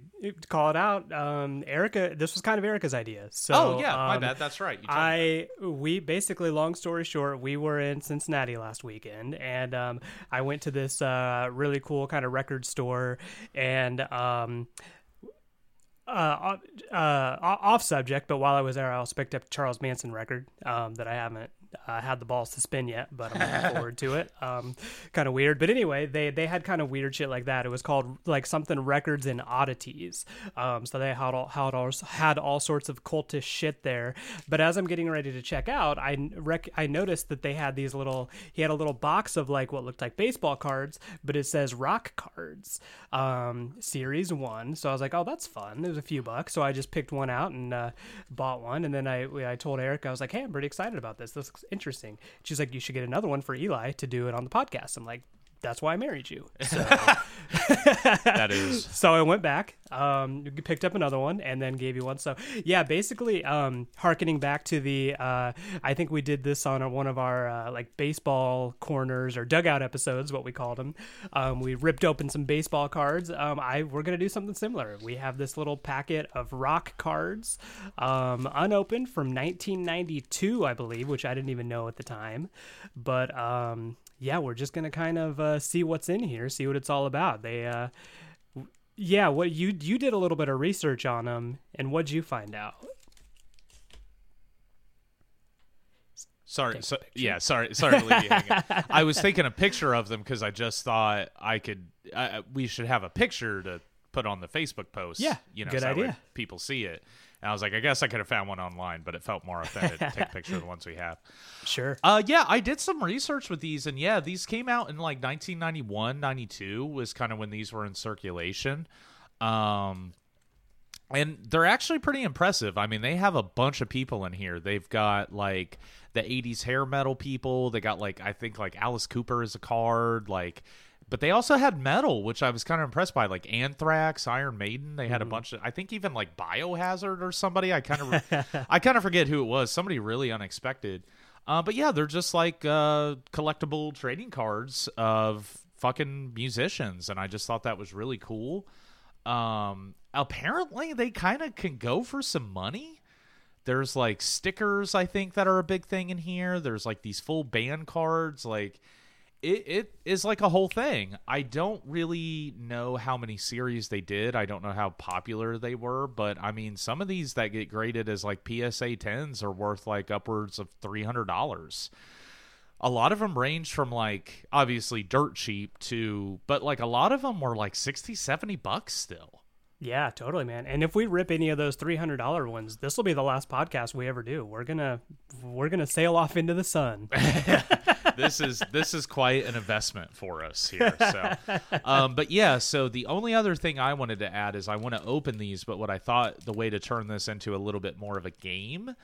call it out. Um, Erica, this was kind of Erica's idea. So. Oh yeah, my um, bad. That's right. I we basically long story short, we were in Cincinnati last weekend, and um, I went to this uh, really cool kind of record store, and um, uh, uh, off subject, but while I was there, I also picked up Charles Manson record um, that I haven't uh, had the balls to spin yet, but I'm looking forward to it. Um, kind of weird, but anyway, they they had kind of weird shit like that. It was called like something records and oddities. Um, so they had all had all, had all sorts of cultish shit there. But as I'm getting ready to check out, I rec- I noticed that they had these little. He had a little box of like what looked like baseball cards, but it says rock cards, um, series one. So I was like, oh, that's fun. There's a few bucks, so I just picked one out and uh, bought one. And then I I told Eric I was like, hey, I'm pretty excited about this. This looks interesting. She's like, you should get another one for Eli to do it on the podcast. I'm like. That's why I married you. So, that is so I went back, um, picked up another one, and then gave you one. So yeah, basically, um, harkening back to the, uh, I think we did this on one of our uh, like baseball corners or dugout episodes, what we called them. Um, we ripped open some baseball cards. Um, I we're gonna do something similar. We have this little packet of rock cards, um, unopened from 1992, I believe, which I didn't even know at the time, but um, yeah, we're just gonna kind of uh, see what's in here, see what it's all about. They. Uh, yeah, what you you did a little bit of research on them, and what'd you find out? sorry. So, yeah, sorry. Sorry to leave you hanging. I was taking a picture of them because I just thought I could. I we should have a picture to put on the Facebook post. Yeah, you know, good so that way idea. people see it. And I was like, I guess I could have found one online, but it felt more authentic to take a picture of the ones we have. Sure. Uh, yeah, I did some research with these, and yeah, these came out in like 1991, 92 was kind of when these were in circulation. Um, and they're actually pretty impressive. I mean, they have a bunch of people in here. They've got like the 80s hair metal people. They got like, I think like Alice Cooper is a card. Like, but they also had metal, which I was kind of impressed by, like Anthrax, Iron Maiden. They had a bunch of, I think even like Biohazard or somebody. I kind of, I kind of forget who it was. Somebody really unexpected. Uh, but yeah, they're just like uh, collectible trading cards of fucking musicians, and I just thought that was really cool. Um, apparently, they kind of can go for some money. There's like stickers, I think, that are a big thing in here. There's like these full band cards, like it, it is like a whole thing. I don't really know how many series they did. I don't know how popular they were, but I mean, some of these that get graded as like PSA 10s are worth like upwards of $300. A lot of them range from like obviously dirt cheap to, but like a lot of them were like 60, 70 bucks still. Yeah, totally, man. And if we rip any of those three hundred dollar ones, this will be the last podcast we ever do. We're gonna we're gonna sail off into the sun. this is this is quite an investment for us here. So, um, but yeah. So the only other thing I wanted to add is I want to open these, but what I thought the way to turn this into a little bit more of a game,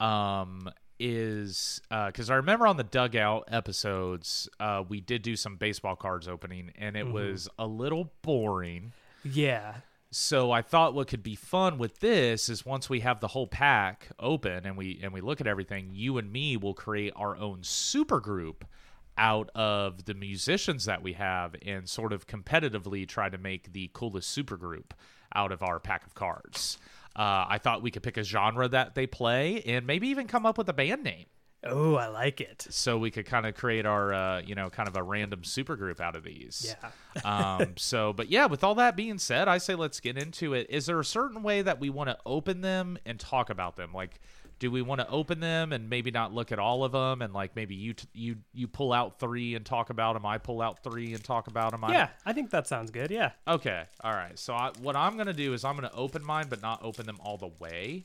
um, is because I remember on the dugout episodes uh, we did do some baseball cards opening, and it was a little boring. yeah. So I thought what could be fun with this is once we have the whole pack open and we and we look at everything, you and me will create our own super group out of the musicians that we have and sort of competitively try to make the coolest super group out of our pack of cards. Uh, I thought we could pick a genre that they play and maybe even come up with a band name Oh, I like it. so we could kind of create our uh, you know kind of a random super group out of these Yeah. um so but yeah with all that being said i say let's get into it is there a certain way that we want to open them and talk about them like do we want to open them and maybe not look at all of them and like maybe you t- you you pull out three and talk about them i pull out three and talk about them Yeah, I think that sounds good. Yeah. okay all right so I, what i'm gonna do is i'm gonna open mine but not open them all the way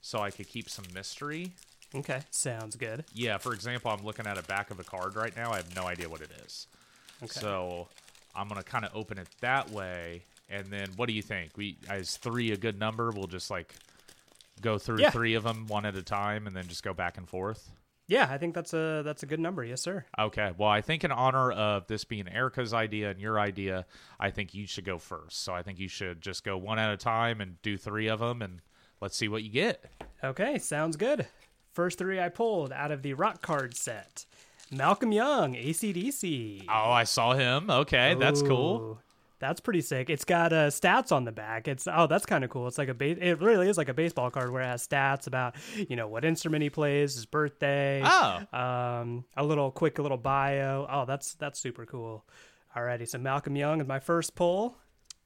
so i could keep some mystery Okay. Sounds good. yeah, for example, I'm looking at a back of a card right now. I have no idea what it is. Okay. So I'm gonna kind of open it that way, and then what do you think? We is three a good number? We'll just like go through Yeah. three of them one at a time, and then just go back and forth. Yeah, I think that's a that's a good number. Yes, sir. Okay. Well, I think in honor of this being Erica's idea and your idea, I think you should go first. So I think you should just go one at a time and do three of them, and let's see what you get. Okay, sounds good. First three I pulled out of the rock card set. Malcolm Young, ACDC. Oh, I saw him. Okay, that's cool. That's pretty sick. It's got uh, stats on the back. It's oh, that's kind of cool. It's like a ba- it really is like a baseball card where it has stats about you know what instrument he plays, his birthday, Oh, um, a little quick a little bio. Oh, that's that's super cool. Alrighty, so Malcolm Young is my first pull.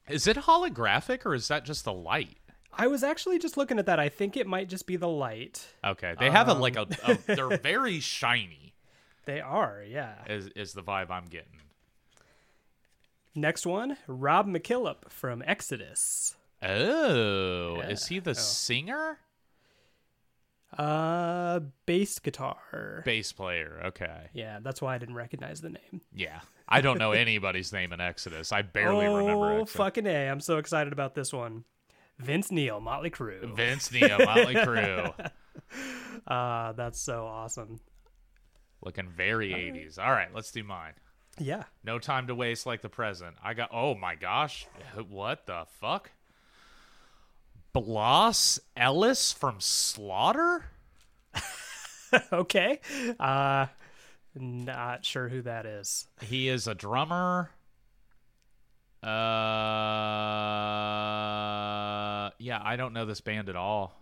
is it holographic or is that just the light? I was actually just looking at that. I think it might just be the light. Okay, they have a like a, Um. a they're very shiny. They are, yeah. Is is the vibe I'm getting? Next one, Rob McKillop from Exodus. Oh, Yeah. is he the singer? Uh, bass guitar. Bass player. Okay, yeah, that's why I didn't recognize the name. yeah. I don't know anybody's name in Exodus. I barely remember Oh, fucking A. I'm so excited about this one. Vince Neil, Motley Crue. Vince Neil, Motley Crue, Uh, that's so awesome. looking very 80s. All right, let's do mine. Yeah. No time to waste like the present. I got. Oh my gosh, what the fuck? Blas Elias from Slaughter. okay. Uh, not sure who that is. He is a drummer. Uh, yeah, I don't know this band at all.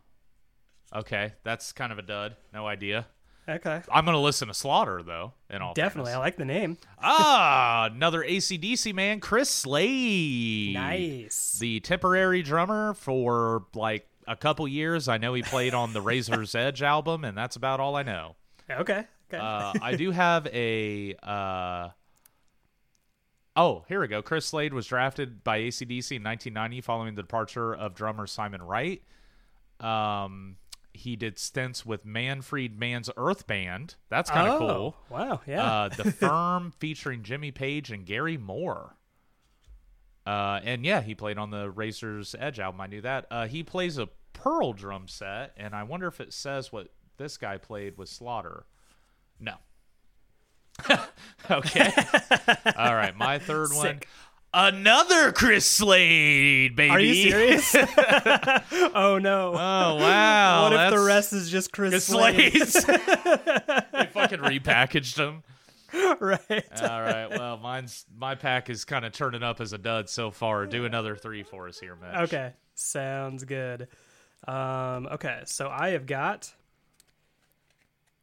Okay, that's kind of a dud. No idea. Okay. I'm gonna listen to Slaughter though. In all Definitely. I like the name. ah, another ACDC man, Chris Slade. Nice. The temporary drummer for like a couple years. I know he played on the Razor's Edge album, and that's about all I know. okay. Okay. Uh, I do have a uh, Oh, here we go. Chris Slade was drafted by ACDC in 1990 following the departure of drummer Simon Wright. Um, he did stints with Manfred Mann's Earth Band. That's kind of oh, cool. Wow. Yeah. Uh, the Firm featuring Jimmy Page and Gary Moore. Uh, and yeah, he played on the Razor's Edge album. I knew that. Uh, he plays a Pearl drum set, and I wonder if it says what this guy played with Slaughter. No. okay. All right, my third one. Another Chris Slade, baby. Are you serious? oh no. Oh wow! what if the rest is just Chris, Chris Slade? They fucking repackaged him. right. All right. Well, mine's my pack is kind of turning up as a dud so far. Do another three for us here, Mitch. Okay. Sounds good. Um, okay, so I have got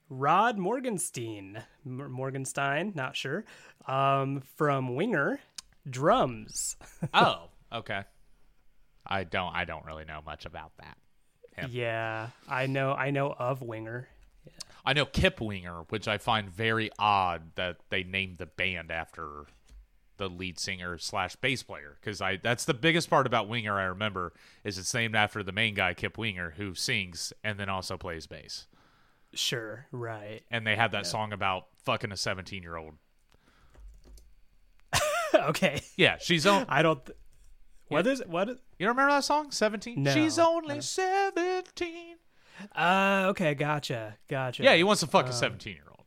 Rod Morgenstein. M- Morgenstein, not sure. Um, from Winger, drums. Oh, okay. I don't. I don't really know much about that. Him. yeah, I know. I know of Winger. I know Kip Winger, which I find very odd that they named the band after the lead singer slash bass player because I that's the biggest part about Winger I remember is it's named after the main guy Kip Winger who sings and then also plays bass Sure, right. and they have that song about fucking a 17 year old okay, yeah she's on I don't. Th- what is what? Is, you don't remember that song 17 No. she's only 17 uh, okay, gotcha, gotcha. yeah he wants to fuck Um, a 17 year old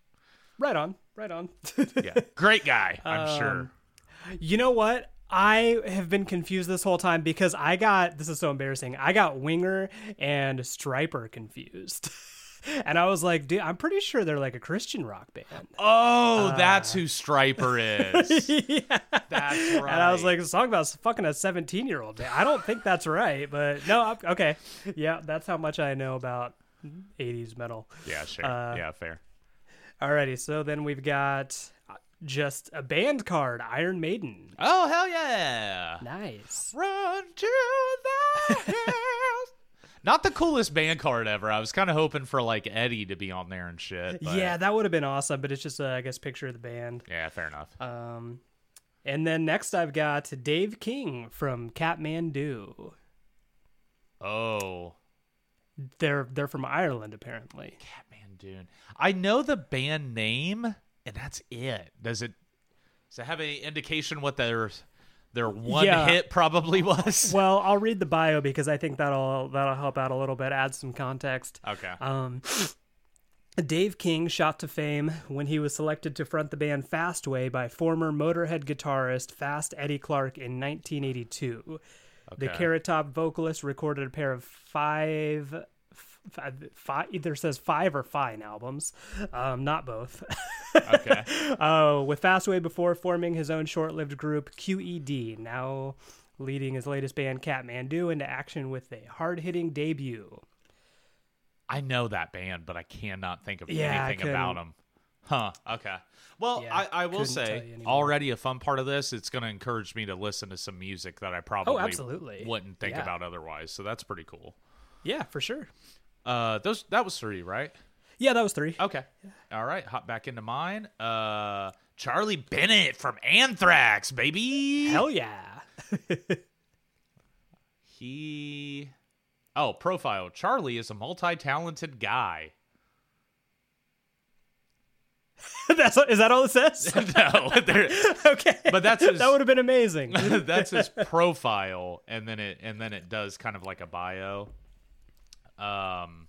right on, right on. yeah great guy I'm Um, sure You know what? I have been confused this whole time because I got this is so embarrassing. I got Winger and Stryper confused. and I was like, dude, I'm pretty sure they're like a Christian rock band. oh that's who Stryper is yeah. that's right And I was like, a song about fucking a 17 year old. I don't think that's right, but no, I'm- okay. Yeah, that's how much I know about 80s metal. yeah sure uh, yeah fair Alrighty, so then we've got uh, just a band card, Iron Maiden. Oh hell yeah! Nice. Run to the hills. Not the coolest band card ever. I was kind of hoping for like Eddie to be on there and shit. but- Yeah, that would have been awesome, but it's just a, I guess, picture of the band. Yeah, fair enough. Um, and then next I've got Dave King from Katmandu. oh, They're they're from Ireland apparently. Catman Dune. I know the band name, and that's it. Does it? Does it have any indication what their their one Yeah. hit probably was? Well, I'll read the bio because I think that'll that'll help out a little bit, add some context. Okay. Um, Dave King shot to fame when he was selected to front the band Fastway by former Motorhead guitarist Fast Eddie Clarke in 1982. The Okay. Carrot Top vocalist recorded a pair of five, five, either says five or fine albums, um, not both. Okay. uh, with Fastway before forming his own short-lived group QED, now leading his latest band Katmandu into action with a hard-hitting debut. I know that band, but I cannot think of Yeah, anything about them. Huh. Okay. Well, Yeah, I, I will say already a fun part of this. It's going to encourage me to listen to some music that I probably Oh, absolutely. wouldn't think Yeah. about otherwise. So that's pretty cool. Yeah, for sure. Uh, those that was three, right? Yeah, that was three. Okay. All right. Hop back into mine. Uh, Charlie Benante from Anthrax, baby. Hell yeah. He. Oh, profile. Charlie is a multi-talented guy. That's is that all it says? no, okay, But that's his- that would have been amazing. that's his profile and then it and then it does kind of like a bio um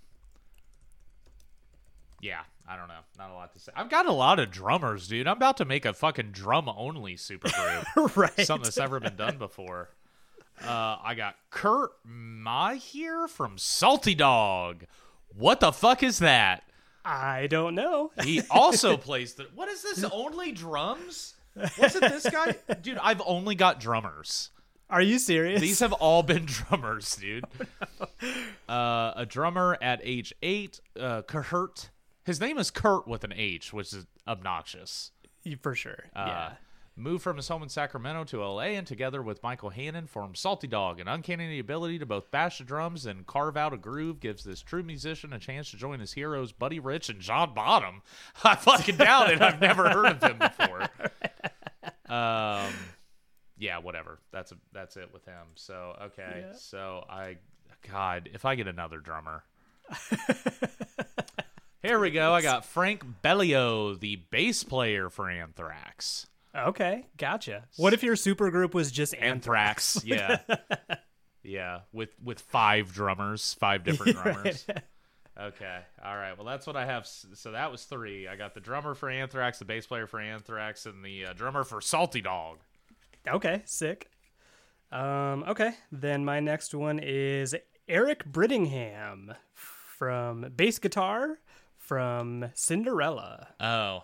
yeah i don't know. Not a lot to say. I've got a lot of drummers dude. I'm about to make a fucking drum only super group. Right. something that's never been done before. Uh i got kurt here from salty dog. What the fuck is that? I don't know. he also plays the what is this only drums? Wasn't this guy? Dude i've only got drummers Are you serious? these have all been drummers, dude. Uh, a drummer at age eight, uh, Kurt. His name is Kurt with an H, which is obnoxious. for sure. Uh, yeah. Moved from his home in Sacramento to LA and together with Michael Hannon formed Salty Dog. An uncanny ability to both bash the drums and carve out a groove gives this true musician a chance to join his heroes Buddy Rich and John Bonham. I fucking doubt it. I've never heard of him before. Um, yeah, whatever. That's a, that's it with him. So okay, Yeah. so I, God, if I get another drummer. Here we go. I got Frank Bellio, the bass player for Anthrax. Okay, gotcha. What if your supergroup was just Anthrax? Anthrax, yeah, yeah, with with five drummers, five different drummers. Okay, all right. Well, that's what I have. So that was three. I got the drummer for Anthrax, the bass player for Anthrax, and the uh, drummer for Salty Dog. Okay, sick. Um, okay, then my next one is Eric Brittingham from bass guitar from Cinderella. Oh,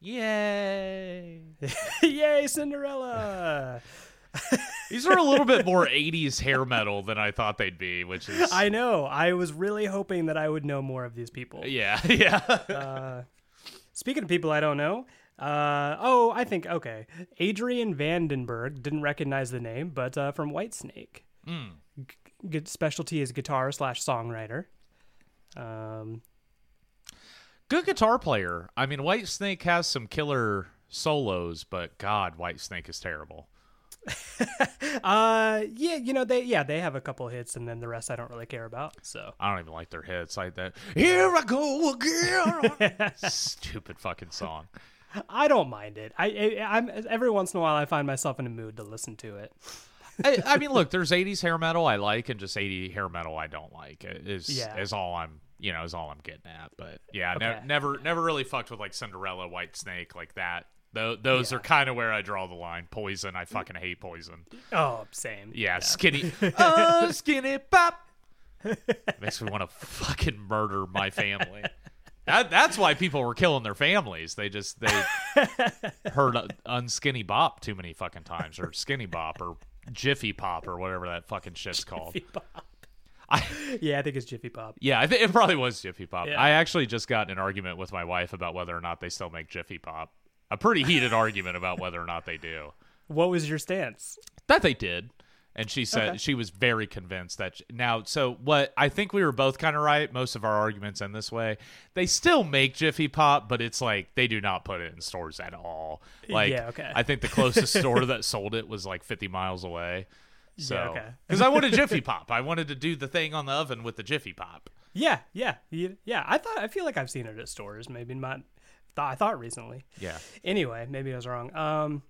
yay! Yay, Cinderella! These are a little bit more '80s hair metal than I thought they'd be, which is I know. I was really hoping that I would know more of these people. yeah, yeah. Speaking of people I don't know, uh, oh, I think okay. Adrian Vandenberg didn't recognize the name, but uh, from Whitesnake. Hmm. G- good specialty is guitar slash songwriter. Um, Good guitar player. I mean, Whitesnake has some killer solos, but God, Whitesnake is terrible. uh, yeah, you know they yeah they have a couple hits, and then the rest I don't really care about. So I don't even like their hits like that. Here I go again. Stupid fucking song. I don't mind it. I, I I'm every once in a while I find myself in a mood to listen to it. I, I mean, look, there's 80s hair metal I like, and just 80 hair metal I don't like. Is Yeah. is all I'm you know is all I'm getting at. But yeah, ne- never never really fucked with like Cinderella, Whitesnake like that. Tho- those Yeah. are kind of where I draw the line. Poison, I fucking hate Poison. Oh, same. Yeah, skinny, oh skinny pop. Makes me want to fucking murder my family. That, that's why people were killing their families. They just they heard uh, unskinny bop too many fucking times, or skinny bop, or jiffy pop, or whatever that fucking shit's called. Pop. I, Yeah, I think it's Jiffy Pop. yeah, I think it probably was jiffy pop. Yeah. I actually just got in an argument with my wife about whether or not they still make jiffy pop. A pretty heated argument about whether or not they do. What was your stance? that they did and she said Okay. she was very convinced that now so what i think we were both kind of right most of our arguments end this way they still make jiffy pop but it's like they do not put it in stores at all like Yeah, okay. i think the closest store that sold it was like 50 miles away so Yeah, okay. because i wanted jiffy pop i wanted to do the thing on the oven with the jiffy pop Yeah, yeah, yeah. I thought I feel like I've seen it at stores. Maybe not. I thought recently. yeah Anyway, maybe I was wrong. Um,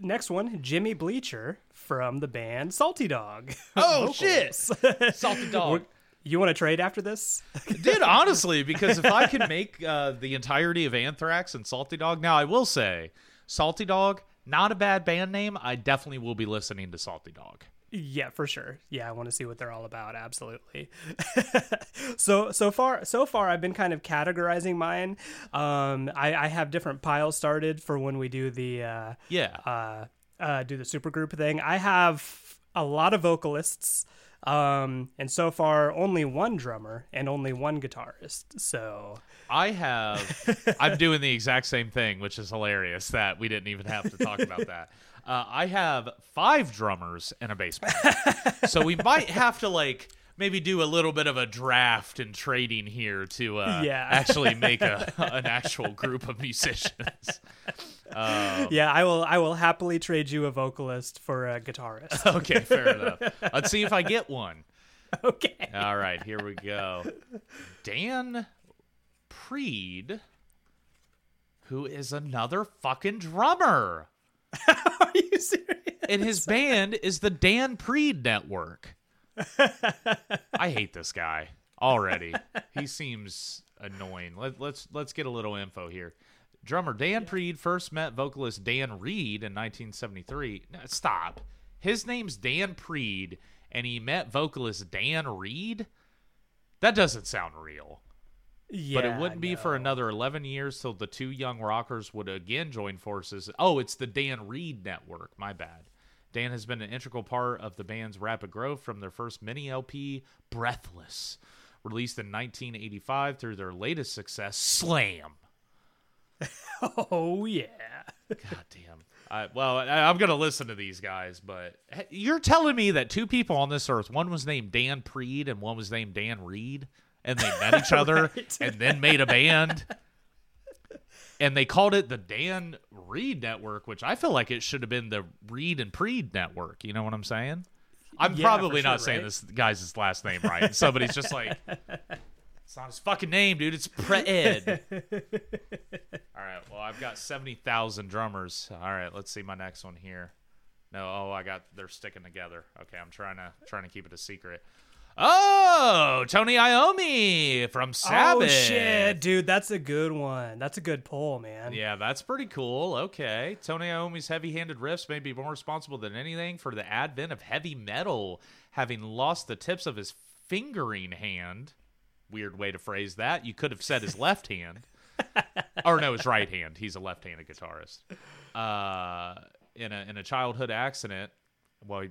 next one, Jimmy Bleacher from the band Salty Dog. Oh, shit, salty dog you want to trade after this? Dude, honestly, because if I can make uh, the entirety of Anthrax and Salty Dog, now I will say, Salty Dog, not a bad band name. I definitely will be listening to Salty Dog. Yeah, for sure. Yeah, I want to see what they're all about. Absolutely. so so far so far I've been kind of categorizing mine. Um, I, I have different piles started for when we do the uh, Yeah. uh, uh, do the supergroup thing. I have a lot of vocalists, um, and so far only one drummer and only one guitarist. So I have, I'm doing the exact same thing, which is hilarious that we didn't even have to talk about that. Uh, I have five drummers and a bass player. so we might have to like maybe do a little bit of a draft and trading here to uh, Yeah. actually make a, an actual group of musicians. yeah, I will I will happily trade you a vocalist for a guitarist. Okay, fair enough. Let's see if I get one. okay. All right, here we go. Dan Preed, who is another fucking drummer. Are you serious? And his band is the Dan Preed Network. I hate this guy already. He seems annoying. Let, let's let's get a little info here. Drummer Dan Preed first met vocalist Dan Reed in 1973. No, stop. His name's Dan Preed, and he met vocalist Dan Reed. That doesn't sound real. Yeah, But it wouldn't be for another 11 years till the two young rockers would again join forces. Oh, it's the Dan Reed Network. My bad. Dan has been an integral part of the band's rapid growth from their first mini LP, Breathless, released in 1985 through their latest success, Slam. Oh yeah. God damn. I, well, I, I'm going to listen to these guys, but you're telling me that two people on this earth, one was named Dan Preed and one was named Dan Reed, and they met each other Right. and then made a band? and they called it the Dan Reed Network, which I feel like it should have been the Reed and Preed Network. You know what I'm saying? I'm Yeah, probably not sure, saying right? this guy's last name right. And somebody's just like, it's not his fucking name, dude. It's Preed. All right. Well, I've got seventy thousand drummers. All right. Let's see my next one here. No. Oh, I got. They're sticking together. Okay. I'm trying to trying to keep it a secret. Oh, Tony Iommi from Sabbath. Oh shit, dude, that's a good one. That's a good poll, man. Yeah, that's pretty cool. Okay. Tony Iommi's heavy handed riffs may be more responsible than anything for the advent of heavy metal, having lost the tips of his fingering hand. Weird way to phrase that. You could have said his left hand. or no, his right hand. He's a left handed guitarist. Uh, in a in a childhood accident. Well, he,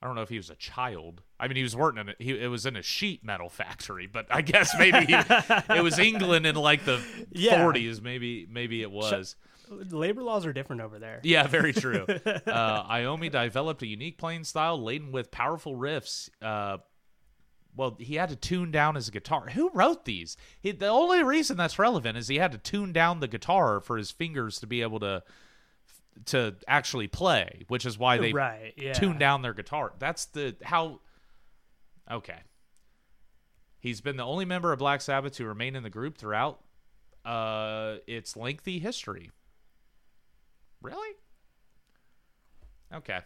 I don't know if he was a child. I mean, he was working in it. He it was in a sheet metal factory, but I guess maybe he, it was England in like the Yeah. 40s. Maybe maybe it was. Labor laws are different over there. Yeah, very true. uh, Iommi developed a unique playing style laden with powerful riffs. Uh, well, he had to tune down his guitar. Who wrote these? He, the only reason that's relevant is he had to tune down the guitar for his fingers to be able to to actually play, which is why they right. Yeah. tune down their guitar. That's the how. Okay. He's been the only member of Black Sabbath to remain in the group throughout uh, its lengthy history. Really? Okay.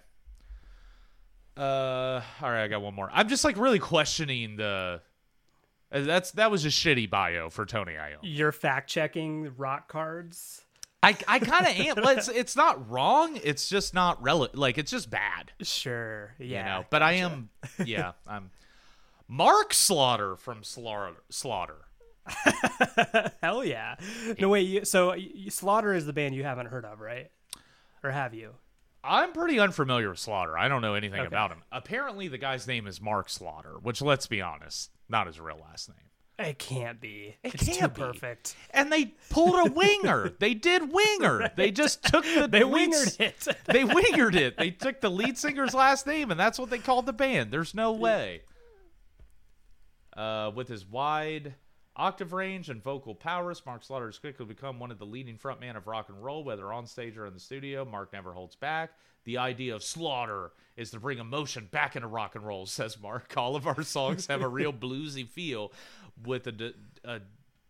Uh, all right, I got one more. I'm just like really questioning the. uh, That's that was a shitty bio for Tony Iommi. You're fact checking rock cards. I I kind of am. well, It's it's not wrong. It's just not relevant. Like it's just bad. Sure. Yeah. you know. But I am, yeah, I'm Mark Slaughter from Slaughter. Slaughter. Hell yeah. No wait. You, so y- Slaughter is the band you haven't heard of, right? Or have you? I'm pretty unfamiliar with Slaughter. I don't know anything Okay. about him. Apparently, the guy's name is Mark Slaughter, which, let's be honest, not his real last name. It can't be. It it's can't too be. perfect. And they pulled a winger. they did winger. They just took the They lead wingered it. they wingered it. They took the lead singer's last name, and that's what they called the band. There's no way. Uh, with his wide octave range and vocal prowess, Mark Slaughter has quickly become one of the leading frontmen of rock and roll, whether on stage or in the studio. Mark never holds back. The idea of Slaughter is to bring emotion back into rock and roll, says Mark. All of our songs have a real bluesy feel with a, de- a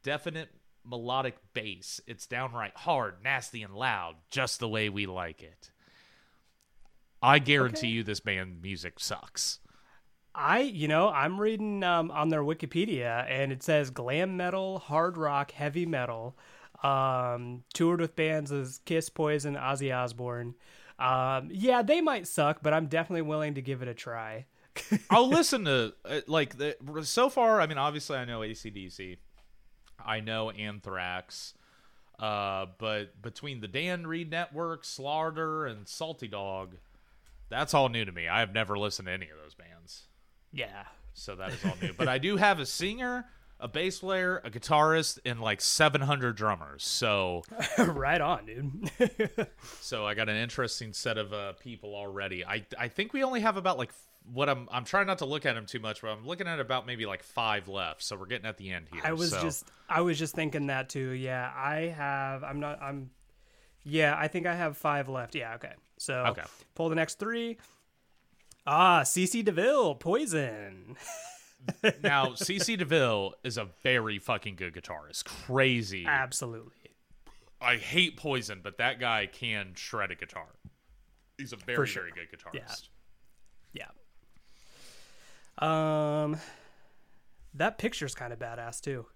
definite melodic bass. It's downright hard, nasty, and loud, just the way we like it. I guarantee you this band music sucks. I, you know, I'm reading um, on their Wikipedia, and it says glam metal, hard rock, heavy metal. Um, toured with bands as Kiss, Poison, Ozzy Osbourne. Um, yeah, they might suck, but I'm definitely willing to give it a try. I'll listen to uh, like the, so far. I mean, obviously, I know ACDC, I know Anthrax, uh, but between the Dan Reed Network, Slaughter, and Salty Dog, that's all new to me. I have never listened to any of those bands, Yeah, so that is all new. But I do have a singer, a bass player, a guitarist, and like 700 drummers. So, right on, dude. so I got an interesting set of uh, people already. I I think we only have about like. What I'm I'm trying not to look at them too much, but I'm looking at about maybe like five left. So we're getting at the end here. I was so- just, I was just thinking that too. Yeah, I have. I'm not. I'm. Yeah, I think I have five left. Yeah. Okay. So Okay. pull the next three. Ah, CC DeVille, Poison. now CC DeVille is a very fucking good guitarist. Crazy. Absolutely. I hate Poison, but that guy can shred a guitar. He's a very sure. very good guitarist. Yeah. Um, that picture's kind of badass too.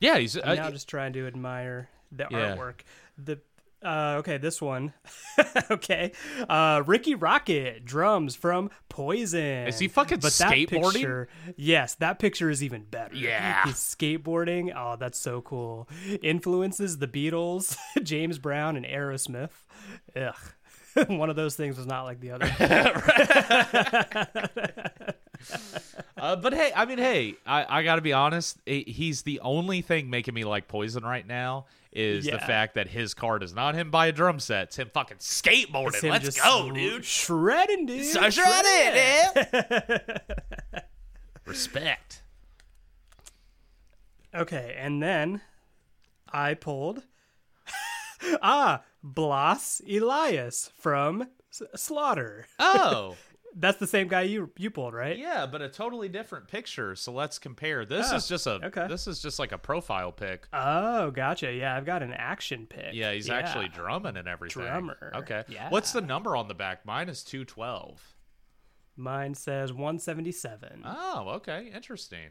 Yeah, he's I'm uh, now just trying to admire the Yeah. artwork. The uh, okay, this one. okay, uh, Rikki Rockett drums from Poison. Is he fucking but that skateboarding? Picture, yes, that picture is even better. Yeah. he's skateboarding. Oh, that's so cool. Influences the Beatles, James Brown, and Aerosmith. Ugh. One of those things was not like the other. uh, but hey, I mean, hey, I, I got to be honest. He's the only thing making me like Poison right now is the fact that his card is not him buy a drum set. It's him fucking skateboarding. Him Let's go, dude. Shredding, dude. So shredded, Respect. Okay, and then I pulled ah Blas Elias from Slaughter. Oh, That's the same guy you you pulled, right? yeah, but a totally different picture. So let's compare. This Oh, is just a okay. this is just like a profile pic. Oh, gotcha. Yeah, I've got an action pick. Yeah, he's actually drumming and everything. Drummer. Okay. Yeah. What's the number on the back? Mine is 212. Mine says 177. Oh, okay. Interesting.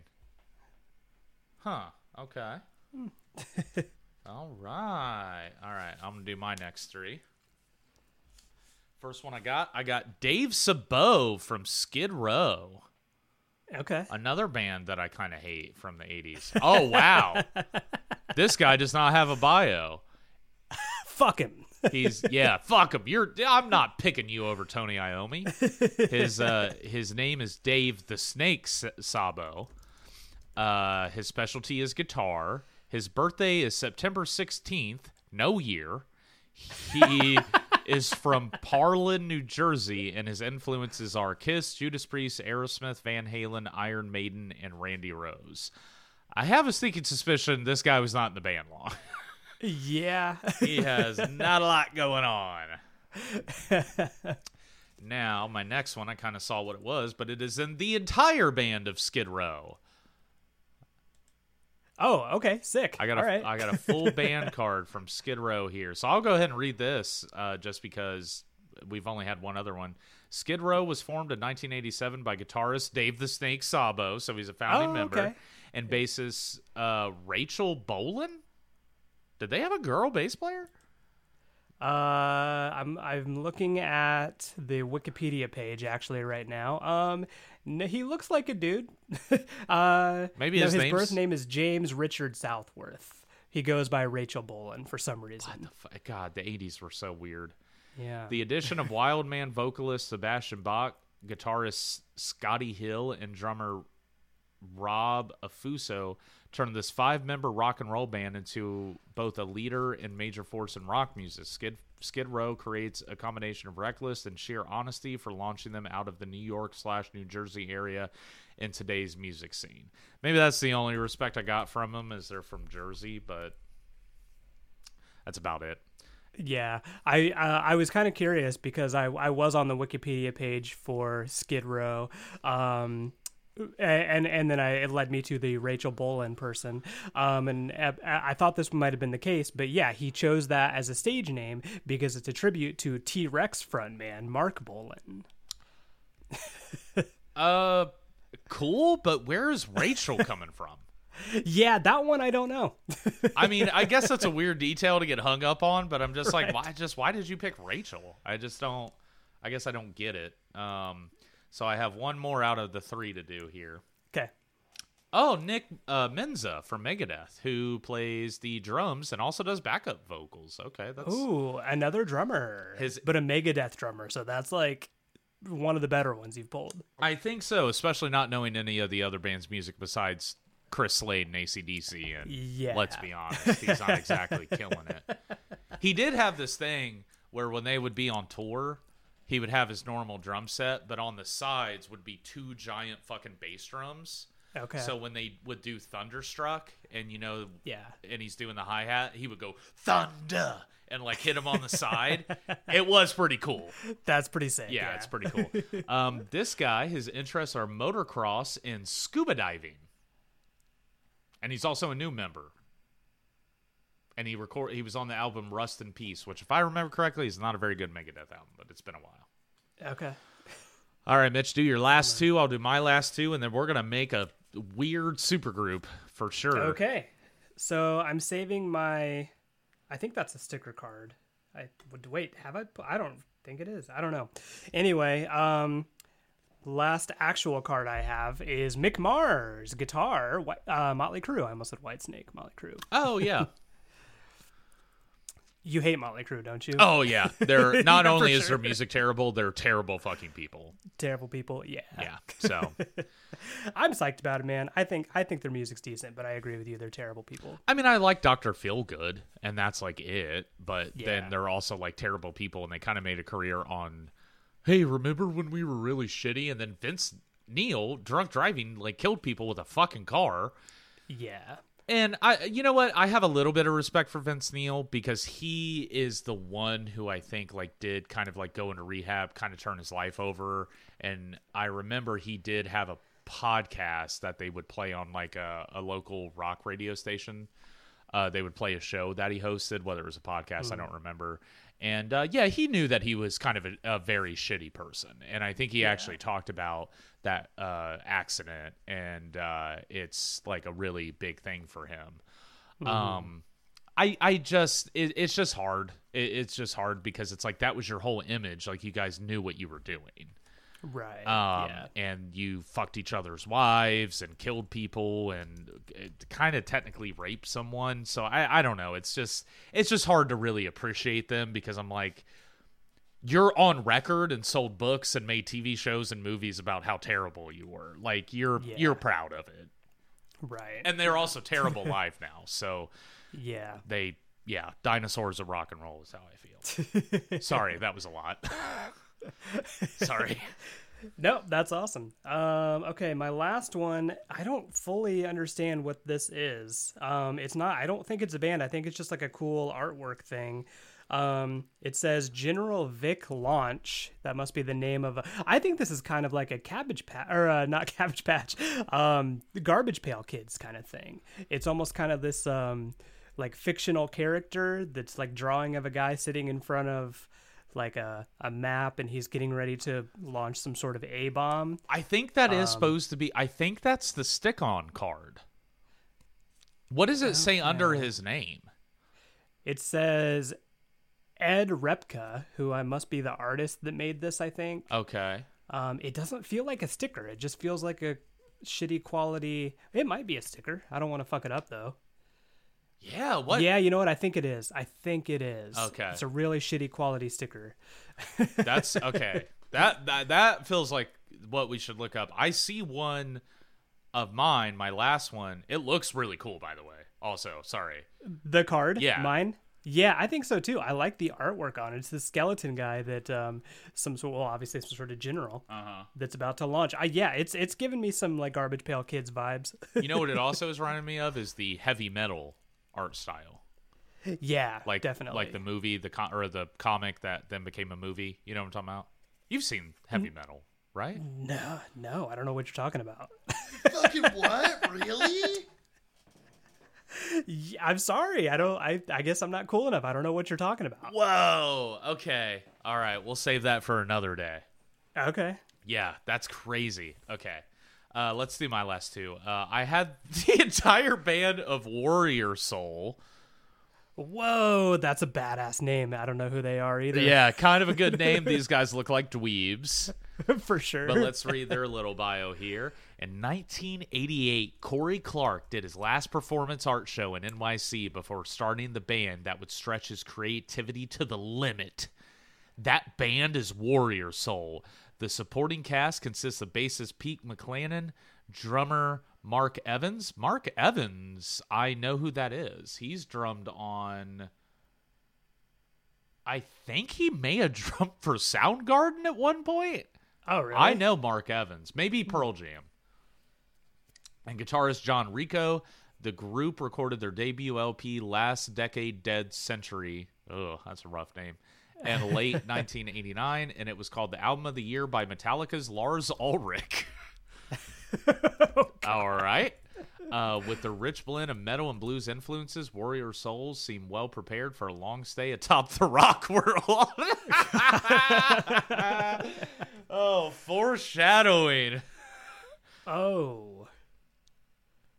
Huh. Okay. Hmm. All right. All right. I'm going to do my next three. First one I got, I got Dave Sabo from Skid Row. Okay. Another band that I kind of hate from the 80s. Oh, wow. this guy does not have a bio. Fuck him. He's yeah, fuck him. You're I'm not picking you over Tony Iommi. His uh his name is Dave the Snake S- Sabo. Uh his specialty is guitar. His birthday is September 16th, no year. He is from Parlin, New Jersey, and his influences are Kiss, Judas Priest, Aerosmith, Van Halen, Iron Maiden, and Randy Rhoads. I have a sneaking suspicion this guy was not in the band long. yeah. he has not a lot going on. now, my next one, I kind of saw what it was, but it is in the entire band of Skid Row. Oh, okay. Sick. I got All a, right. I got a full band card from Skid Row here, so I'll go ahead and read this, uh, just because we've only had one other one. Skid Row was formed in 1987 by guitarist Dave the Snake Sabo, so he's a founding Oh, member, okay. and bassist uh, Rachel Bolan. Did they have a girl bass player? Uh, I'm I'm looking at the Wikipedia page actually right now. Um, no, he looks like a dude. uh, Maybe no, his his birth name is James Richard Southworth. He goes by Rachel Bolan for some reason. F- God, the 80s were so weird. Yeah. The addition of Wildman vocalist Sebastian Bach, guitarist Scotti Hill, and drummer Rob Affuso turned this five member rock and roll band into both a leader and major force in rock music. Skid, Skid Row creates a combination of reckless and sheer honesty for launching them out of the New York slash New Jersey area in today's music scene. Maybe that's the only respect I got from them is they're from Jersey, but that's about it. Yeah, I uh, I was kind of curious because I I was on the Wikipedia page for Skid Row, um, and and then I it led me to the Rachel Bolan person, um, and uh, I thought this might have been the case, but yeah, he chose that as a stage name because it's a tribute to T Rex frontman Marc Bolan. Uh, cool, but where is Rachel coming from? Yeah, that one I don't know. I mean, I guess that's a weird detail to get hung up on, but I'm just like, why? Just why did you pick Rachel? I just don't. I guess I don't get it. Um, so I have one more out of the three to do here. okay. Oh, Nick uh, Menza from Megadeth, who plays the drums and also does backup vocals. Okay, that's Ooh, another drummer, His- but a Megadeth drummer, so that's like one of the better ones you've pulled. I think so, especially not knowing any of the other band's music besides Chris Slade and ACDC. And Yeah. let's be honest, he's not exactly killing it. He did have this thing where when they would be on tour, he would have his normal drum set, but on the sides would be two giant fucking bass drums. Okay. So when they would do Thunderstruck, and you know, Yeah. and he's doing the hi hat, he would go Thunder and like hit him on the side. it was pretty cool. That's pretty sick. Yeah, it's pretty cool. Um, this guy, his interests are motocross and scuba diving, and he's also a new member. And he record he was on the album Rust in Peace, which, if I remember correctly, is not a very good Megadeth album, but it's been a while. Okay. All right, Mitch, do your last two. I'll do my last two, and then we're gonna make a weird supergroup for sure. Okay. So I'm saving my. I think that's a sticker card. I would wait. Have I? I don't think it is. I don't know. Anyway, um, last actual card I have is Mick Mars guitar. Uh, Motley Crue. I almost said Whitesnake. Motley Crue. Oh yeah. You hate Motley Crue, don't you? Oh yeah. They're not Yeah, only is sure. their music terrible, they're terrible fucking people. Terrible people. Yeah. Yeah. So I'm psyched about it, man. I think I think their music's decent, but I agree with you. They're terrible people. I mean, I like Doctor Feelgood, and that's like it. But Yeah. then they're also like terrible people, and they kind of made a career on. Hey, remember when we were really shitty? And then Vince Neil, drunk driving, like killed people with a fucking car. Yeah. And I, you know what? I have a little bit of respect for Vince Neil because he is the one who I think like did kind of like go into rehab, kind of turn his life over. And I remember he did have a podcast that they would play on like a, a local rock radio station. Uh, they would play a show that he hosted, whether it was a podcast, I don't remember. And uh, yeah, he knew that he was kind of a, a very shitty person, and I think he actually talked about that uh, accident, and uh, it's like a really big thing for him. Um, I I just it, it's just hard. It, it's just hard because it's like that was your whole image. Like you guys knew what you were doing Right. um, yeah. and you fucked each other's wives and killed people and kind of technically raped someone. So I, I don't know. It's just it's just hard to really appreciate them because I'm like, you're on record and sold books and made TV shows and movies about how terrible you were. Like you're Yeah. you're proud of it, Right. and they're also terrible live now. So yeah. they yeah, dinosaurs of rock and roll is how I feel. Sorry, that was a lot. Sorry. No, that's awesome. Um, okay, my last one. I don't fully understand what this is. Um, it's not. I don't think it's a band. I think it's just like a cool artwork thing. Um, it says General Vic Launch. That must be the name of a. I think this is kind of like a Cabbage Patch, or uh, not Cabbage Patch, um, Garbage Pail Kids kind of thing. It's almost kind of this um, like fictional character that's like drawing of a guy sitting in front of like a, a map and he's getting ready to launch some sort of A bomb. I think that Um, is supposed to be. I think that's the stick-on card. What does it say under his name? It says Ed Repka, who I must be the artist that made this, I think. Okay. Um, it doesn't feel like a sticker. It just feels like a shitty quality. It might be a sticker. I don't want to fuck it up though. Yeah. What? Yeah, you know what? I think it is. I think it is. Okay. It's a really shitty quality sticker. That's okay. that, that that feels like what we should look up. I see one of mine, my last one. It looks really cool, by the way. Also, sorry. The card? Yeah. Mine? Yeah, I think so too. I like the artwork on it. It's the skeleton guy that um some sort well obviously some sort of general Uh-huh. that's about to launch. I yeah, it's it's giving me some like garbage pail kids vibes. You know what it also is reminding me of is the heavy metal art style, yeah, like definitely. like the movie, the con- or the comic that then became a movie. You know what I'm talking about? You've seen heavy metal, right? No, no, I don't know what you're talking about. Fucking what? Really? Yeah, I'm sorry. I don't I I guess I'm not cool enough. I don't know what you're talking about. Whoa. Okay. All right. We'll save that for another day. Okay. Yeah, that's crazy. Okay. Uh, let's do my last two. Uh, I had the entire band of Warrior Soul. Whoa, that's a badass name. I don't know who they are either. Yeah, kind of a good name. These guys look like dweebs. for sure. But let's read their little bio here. In 1988, Kory Clarke did his last performance art show in NYC before starting the band that would stretch his creativity to the limit. That band is Warrior Soul. The supporting cast consists of bassist Pete McClanahan, drummer Mark Evans. Mark Evans, I know who that is. He's drummed on. I think he may have drummed for Soundgarden at one point. oh, really? I know Mark Evans, maybe hmm. Pearl Jam. And guitarist John Ricco. The group recorded their debut LP Last Decade Dead Century. Oh, that's a rough name. And late 1989, and it was called the Album of the Year by Metallica's Lars Ulrich. All right. Uh, with the rich blend of metal and blues influences, Warrior Souls seem well prepared for a long stay atop the rock world. oh, foreshadowing. Oh.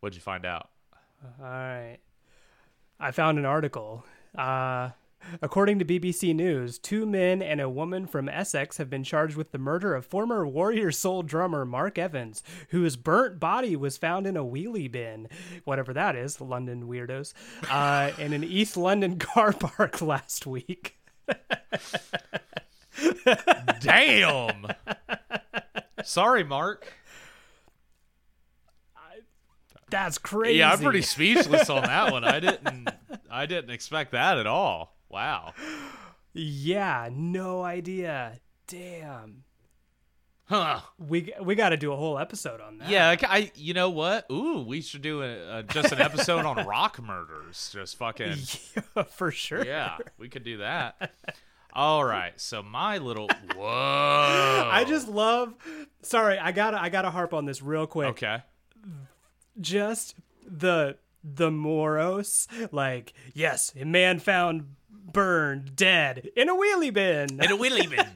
What'd you find out? All right. I found an article. Uh, according to BBC News, two men and a woman from Essex have been charged with the murder of former Warrior Soul drummer Mark Evans, whose burnt body was found in a wheelie bin, whatever that is, London weirdos, uh, in an East London car park last week. Damn. Sorry, Mark. That's crazy. Yeah, I'm pretty speechless on that one. I didn't I didn't expect that at all. Wow. Yeah, no idea. Damn. Huh. We we got to do a whole episode on that. Yeah, I, you know what? Ooh, we should do a, a just an episode on rock murders. Just fucking Yeah, for sure. yeah, we could do that. All right, so my little whoa. I just love. Sorry, I gotta I gotta harp on this real quick. okay. Just the the Moros, like yes, a man found burned dead in a wheelie bin. In a willy bin.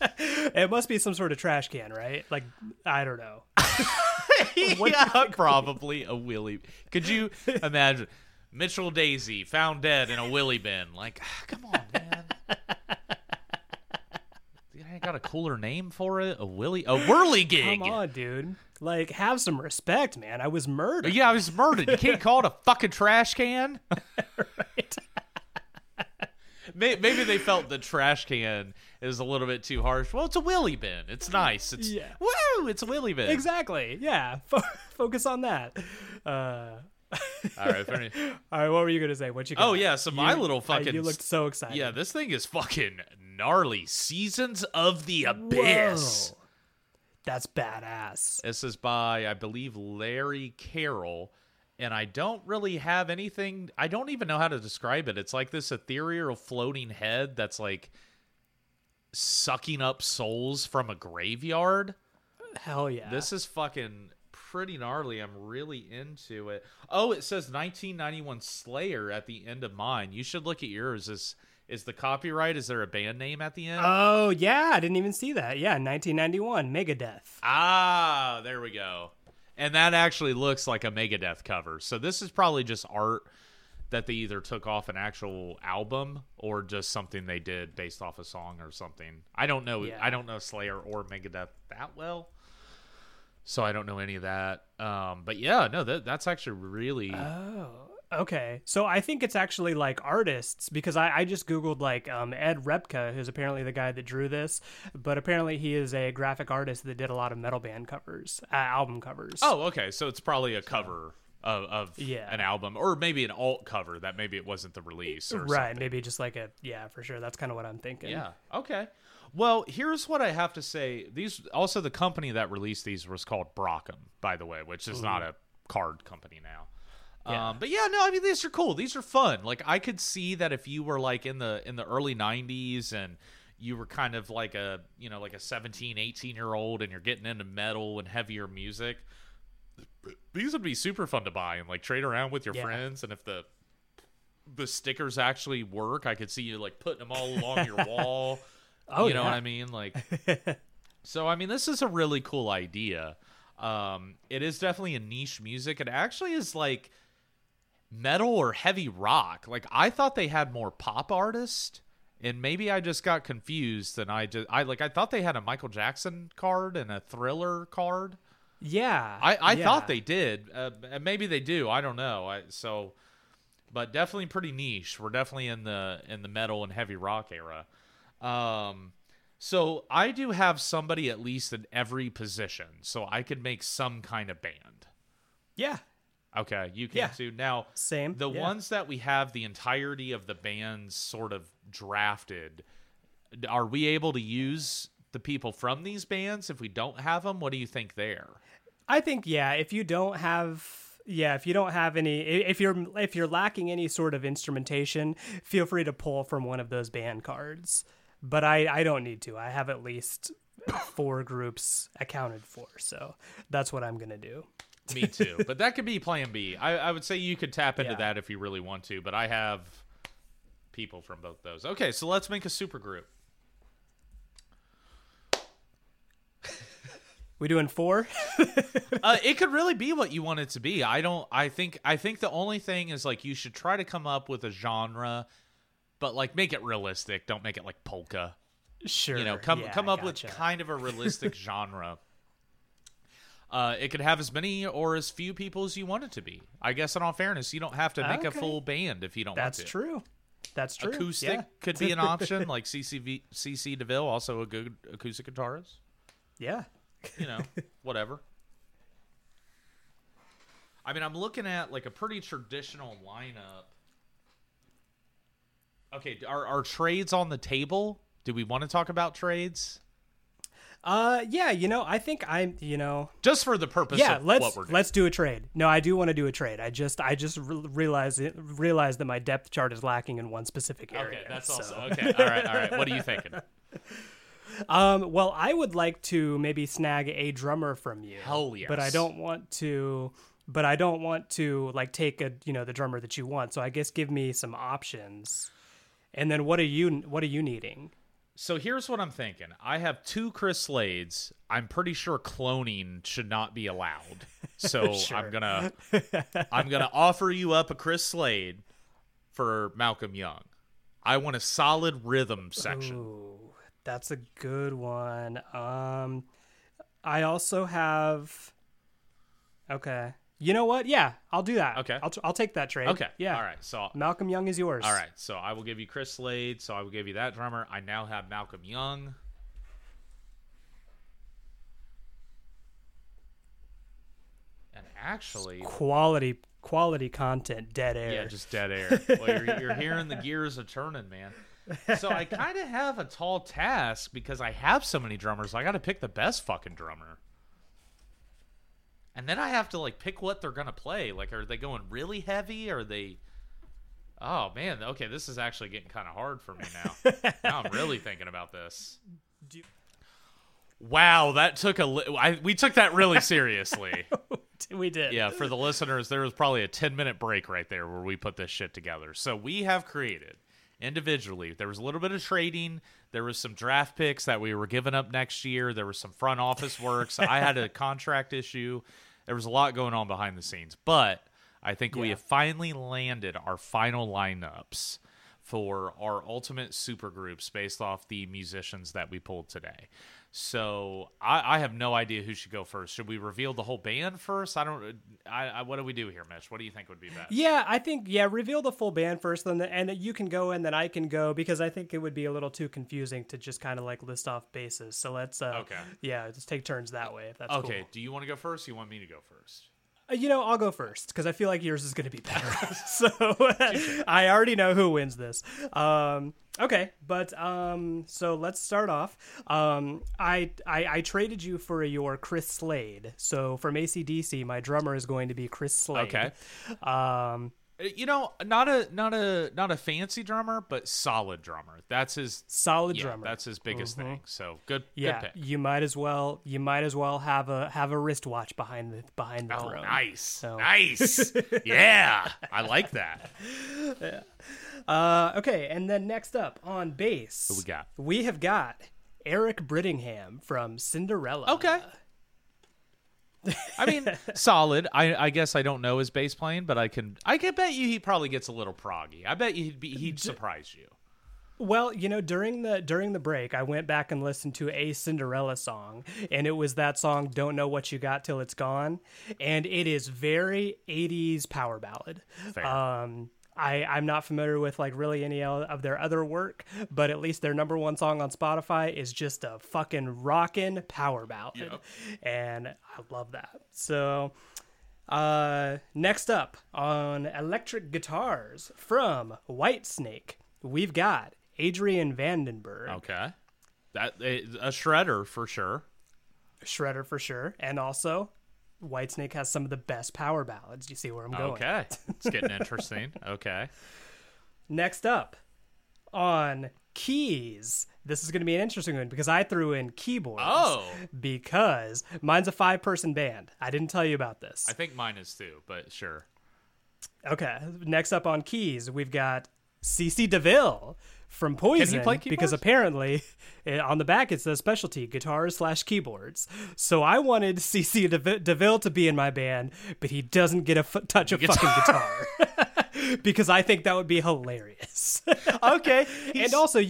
it must be some sort of trash can, right? Like I don't know. yeah, probably a willy. Could you imagine Mitchell Daisy found dead in a willy bin? Like, ah, come on, man. I got a cooler name for it. A willy, a whirligig. Come on, dude. Like have some respect, man. I was murdered. Yeah, I was murdered. You can't call it a fucking trash can. Right? May- Maybe they felt the trash can is a little bit too harsh. Well, it's a willy bin. It's nice. It's Yeah. woo. It's a willy bin. exactly. Yeah. Fo- focus on that. Uh, All right. fair all right. What were you gonna say? What you? Got? Oh yeah. So my You- little uh, fucking you looked so excited. Yeah, this thing is fucking gnarly. Seasons of the Abyss. Whoa. That's badass. This is by, I believe, Larry Carroll. And I don't really have anything. I don't even know how to describe it. It's like this ethereal floating head that's like sucking up souls from a graveyard. Hell yeah. This is fucking pretty gnarly. I'm really into it. Oh, it says 1991 Slayer at the end of mine. You should look at yours. Is is the copyright? Is there a band name at the end? Oh yeah, I didn't even see that. Yeah, 1991, Megadeth. ah, there we go. And that actually looks like a Megadeth cover. So this is probably just art that they either took off an actual album or just something they did based off a song or something. I don't know. Yeah. I don't know Slayer or Megadeth that well. So I don't know any of that. Um, but yeah, no, that that's actually really Oh, okay. So I think it's actually like artists because I, I just googled like um, Ed Repka, who's apparently the guy that drew this, but apparently he is a graphic artist that did a lot of metal band covers, uh, album covers. Oh, okay. So it's probably a cover of, of Yeah. an album, or maybe an alt cover that maybe it wasn't the release. Or right. something. Maybe just like a yeah, for sure. That's kind of what I'm thinking. Yeah. Okay. Well, here's what I have to say. These also the company that released these was called Brockum, by the way, which is not a card company now. Yeah. Um, but yeah, no, I mean these are cool. These are fun. Like I could see that if you were like in the in the early 90s and you were kind of like a, you know, like a 17, 18 year old and you're getting into metal and heavier music, these would be super fun to buy and like trade around with your Yeah. friends and if the the stickers actually work, I could see you like putting them all along your wall. Oh, you know yeah. what I mean? Like So I mean this is a really cool idea. Um it is definitely a niche music. It actually is like metal or heavy rock. Like I thought they had more pop artists and maybe I just got confused and I just I like I thought they had a Michael Jackson card and a Thriller card. Yeah. I, I yeah. thought they did. Uh, and maybe they do. I don't know. I so, but definitely pretty niche. We're definitely in the in the metal and heavy rock era. Um, so I do have somebody at least in every position, so I could make some kind of band. Yeah. Okay, you can Yeah. too. Now, Same, The yeah. ones that we have the entirety of the bands sort of drafted, are we able to use the people from these bands if we don't have them? What do you think there? I think yeah, if you don't have yeah, if you don't have any if you're if you're lacking any sort of instrumentation, feel free to pull from one of those band cards. But I I don't need to. I have at least four groups accounted for. So that's what I'm going to do. Me too. but that could be plan B. I, I would say you could tap into Yeah. that if you really want to, but I have people from both those. Okay, so let's make a super group. We doing 4? Uh, it could really be what you want it to be. I don't I think I think the only thing is like you should try to come up with a genre, but like make it realistic. Don't make it like polka. sure. You know, come yeah, come up gotcha. with kind of a realistic genre. Uh, it could have as many or as few people as you want it to be. I guess, in all fairness, you don't have to make a full band if you don't That's want to. That's true. That's true. Acoustic Yeah. could be an option, like CCV, CC DeVille, also a good acoustic guitarist. Yeah. You know, whatever. I mean, I'm looking at like a pretty traditional lineup. Okay, are are trades on the table? Do we want to talk about trades? Uh, yeah, you know, I think I'm, you know, Just for the purpose yeah. of Let's what we're let's do a trade. No, I do want to do a trade. I just I just re- realized it, realized that my depth chart is lacking in one specific area. Okay, that's so- also okay. All right, all right. What are you thinking? Um, well, I would like to maybe snag a drummer from you. Hell But I don't want to. But I don't want to like take a you know the drummer that you want. So I guess give me some options. And then what are you what are you needing? So here's what I'm thinking. I have two Chris Slades. I'm pretty sure cloning should not be allowed. So Sure. I'm gonna I'm gonna offer you up a Chris Slade for Malcolm Young. I want a solid rhythm section. Ooh, that's a good one. Um, I also have. Okay. You know what? Yeah, I'll do that. Okay. I'll, I'll take that trade. Okay. Yeah. All right. So Malcolm Young is yours. all right. So I will give you Chris Slade. So I will give you that drummer. I now have Malcolm Young. And actually, Quality quality content. Dead air. Yeah, just dead air. well, you're, you're hearing the gears are turning, man. So I kind of have a tall task because I have so many drummers. I got to pick the best fucking drummer, and then I have to like pick what they're gonna play. Like, are they going really heavy? Are they? Oh man, okay, this is actually getting kind of hard for me now. now I'm really thinking about this. Do- Wow, that took a li- I, we took that really seriously. we did. Yeah, for the listeners, there was probably a 10 minute break right there where we put this shit together. So we have created individually, there was a little bit of trading. There was some draft picks that we were giving up next year. There was some front office works. I had a contract issue. There was a lot going on behind the scenes. But I think we have finally landed our final lineups for our ultimate supergroups based off the musicians that we pulled today. So I, I have no idea who should go first. Should we reveal the whole band first? I don't. I, I what do we do here, Mitch? What do you think would be best? Yeah, I think yeah. Reveal the full band first, then and you can go and then I can go because I think it would be a little too confusing to just kind of like list off bases. So let's uh, Okay. Yeah, just take turns that way if that's Okay. cool. Do you want to go first? Or you want me to go first? Uh, You know, I'll go first because I feel like yours is going to be better. so I already know who wins this. Um, okay, but um, so let's start off. Um, I, I I traded you for your Chris Slade. So from ACDC, my drummer is going to be Chris Slade. Okay. Um, You know, not a not a not a fancy drummer, but solid drummer. That's his solid yeah, drummer. That's his biggest thing. So good. yeah. Good pick. You might as well you might as well have a have a wristwatch behind the behind the Oh, throne. nice, So- nice. yeah, I like that. Uh, okay, and then next up on bass, Who we got? We have got Eric Brittingham from Cinderella. Okay. I mean, solid. I, I guess I don't know his bass playing, but I can I can bet you he probably gets a little proggy. I bet you he'd be he'd surprise you. Well, you know, during the during the break, I went back and listened to a Cinderella song, and it was that song "Don't Know What You Got Till It's Gone," and it is very '80s power ballad. Fair. Um, I I'm not familiar with like really any of their other work, but at least their number one song on Spotify is just a fucking rockin' power ballad, and I love that. So. Uh, next up on electric guitars from Whitesnake, we've got Adrian Vandenberg, Okay. That a shredder for sure. shredder for sure, and also Whitesnake has some of the best power ballads. You see where I'm going? Okay. It's getting interesting. Okay. Next up on keys, this is going to be an interesting one because I threw in keyboards. Oh. because mine's a five-person band. I didn't tell you about this. I think mine is too, but sure. Okay. Next up on keys, we've got CC DeVille from Poison. because apparently eh, on the back it says specialty guitars slash keyboards. So I wanted CC DeVille, DeVille to be in my band, but he doesn't get a f- touch of fucking guitar. because I think that would be hilarious. Okay. and also,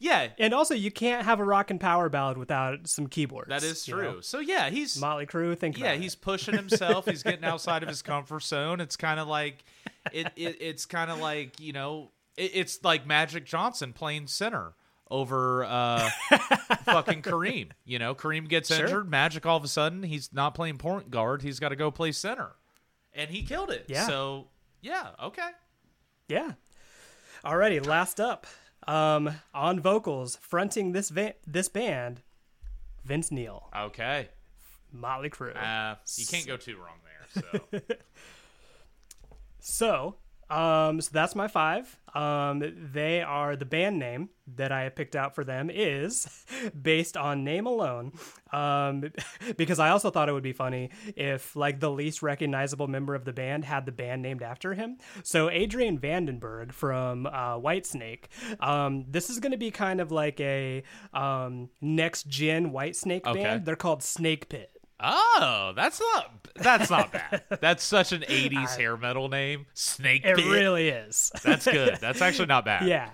yeah, and also, you can't have a rock and power ballad without some keyboards. that is you true. know? So yeah, he's Motley Crue, think yeah, about it. he's pushing himself. he's getting outside of his comfort zone. It's kind of like it, it it's kind of like, you know, it, it's like Magic Johnson playing center over uh fucking Kareem. You know, Kareem gets Sure. injured, Magic all of a sudden he's not playing point guard, he's got to go play center. And he killed it. Yeah. So, yeah, okay. Yeah. Alrighty, last up. Um, on vocals, fronting this va- this band, Vince Neil, Okay. Motley Crue. Uh, you can't go too wrong there. So So, um, so that's my five. Um, they are the band name that I picked out for them is based on name alone. Um, because I also thought it would be funny if like the least recognizable member of the band had the band named after him. So Adrian Vandenberg from uh, Whitesnake. Um, this is going to be kind of like a um, next gen Whitesnake Okay. band. They're called Snake Pit. Oh, that's not that's not bad. That's such an '80s hair metal name. Snake It really is. That's good. That's actually not bad. Yeah.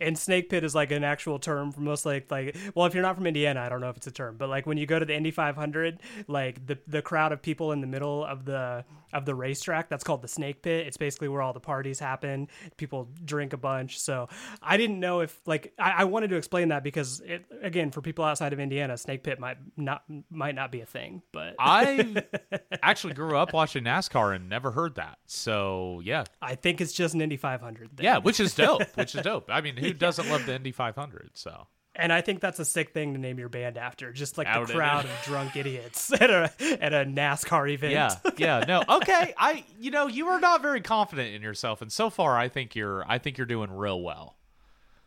And snake pit is like an actual term for most like like well if you're not from Indiana I don't know if it's a term but like when you go to the Indy 500 like the the crowd of people in the middle of the of the racetrack that's called the snake pit it's basically where all the parties happen people drink a bunch so I didn't know if like I, I wanted to explain that because it again for people outside of Indiana snake pit might not might not be a thing but I actually grew up watching NASCAR and never heard that. So yeah, I think it's just an Indy 500 thing. yeah, which is dope. Which is dope. I mean, who doesn't love the Indy 500? So And I think that's a sick thing to name your band after. Just like Out the crowd of drunk idiots at a at a NASCAR event. yeah, yeah, no, okay. I, you know, you are not very confident in yourself, and so far, I think you're, I think you're doing real well.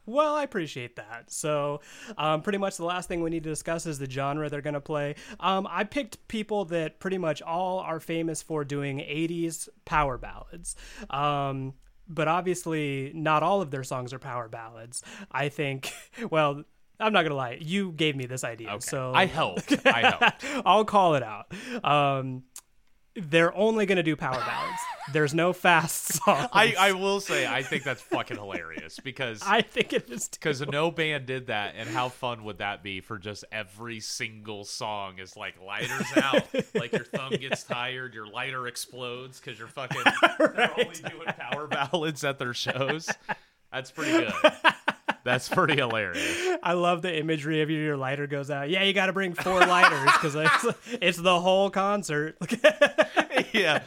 Well, I appreciate that. So, um, pretty much the last thing we need to discuss is the genre they're going to play. Um, I picked people that pretty much all are famous for doing 80s power ballads. Um, but obviously, not all of their songs are power ballads. I think, well, I'm not going to lie. You gave me this idea. Okay. So I helped. I helped. I'll call it out. Um, they're only going to do power ballads. There's no fast songs. I, I will say, I think that's fucking hilarious because I think it is. Because no band did that, and how fun would that be for just every single song is like lighters out, like your thumb gets tired, your lighter explodes because you're fucking they're only doing power ballads at their shows. That's pretty good. That's pretty hilarious. I love the imagery of you. Your lighter goes out. Yeah, you got to bring four lighters because it's, it's the whole concert. yeah.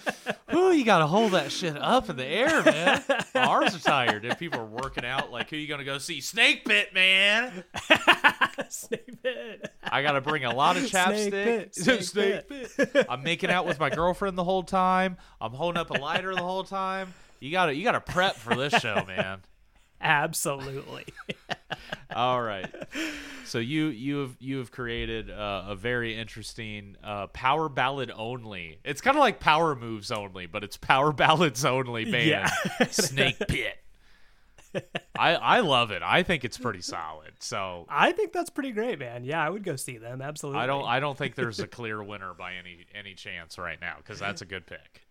Ooh, you gotta hold that shit up in the air, man. My arms are tired. If people are working out, like, who you gonna go see? Snake Pit, man. Snake pit. I gotta bring a lot of chapstick. pit, snake pit. I'm making out with my girlfriend the whole time. I'm holding up a lighter the whole time. You gotta, you gotta prep for this show, man. Absolutely. All right. So you you have you have created uh, a very interesting uh, power ballad only. It's kind of like power moves only, but it's power ballads only band. Yeah. Snake Pit. I I love it. I think it's pretty solid. So I think that's pretty great, man. Yeah, I would go see them. Absolutely. I don't I don't think there's a clear winner by any any chance right now because that's a good pick.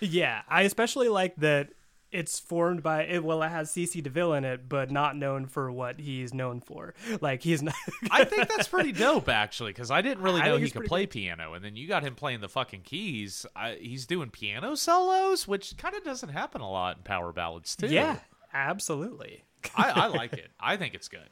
Yeah, I especially like that it's formed by it. Well, it has CC DeVille in it, but not known for what he's known for. Like he's not. I think that's pretty dope, actually, because I didn't really know he could play piano, and then you got him playing the fucking keys. I, he's doing piano solos, which kind of doesn't happen a lot in power ballads too. yeah, absolutely. I, I like it. I think it's good.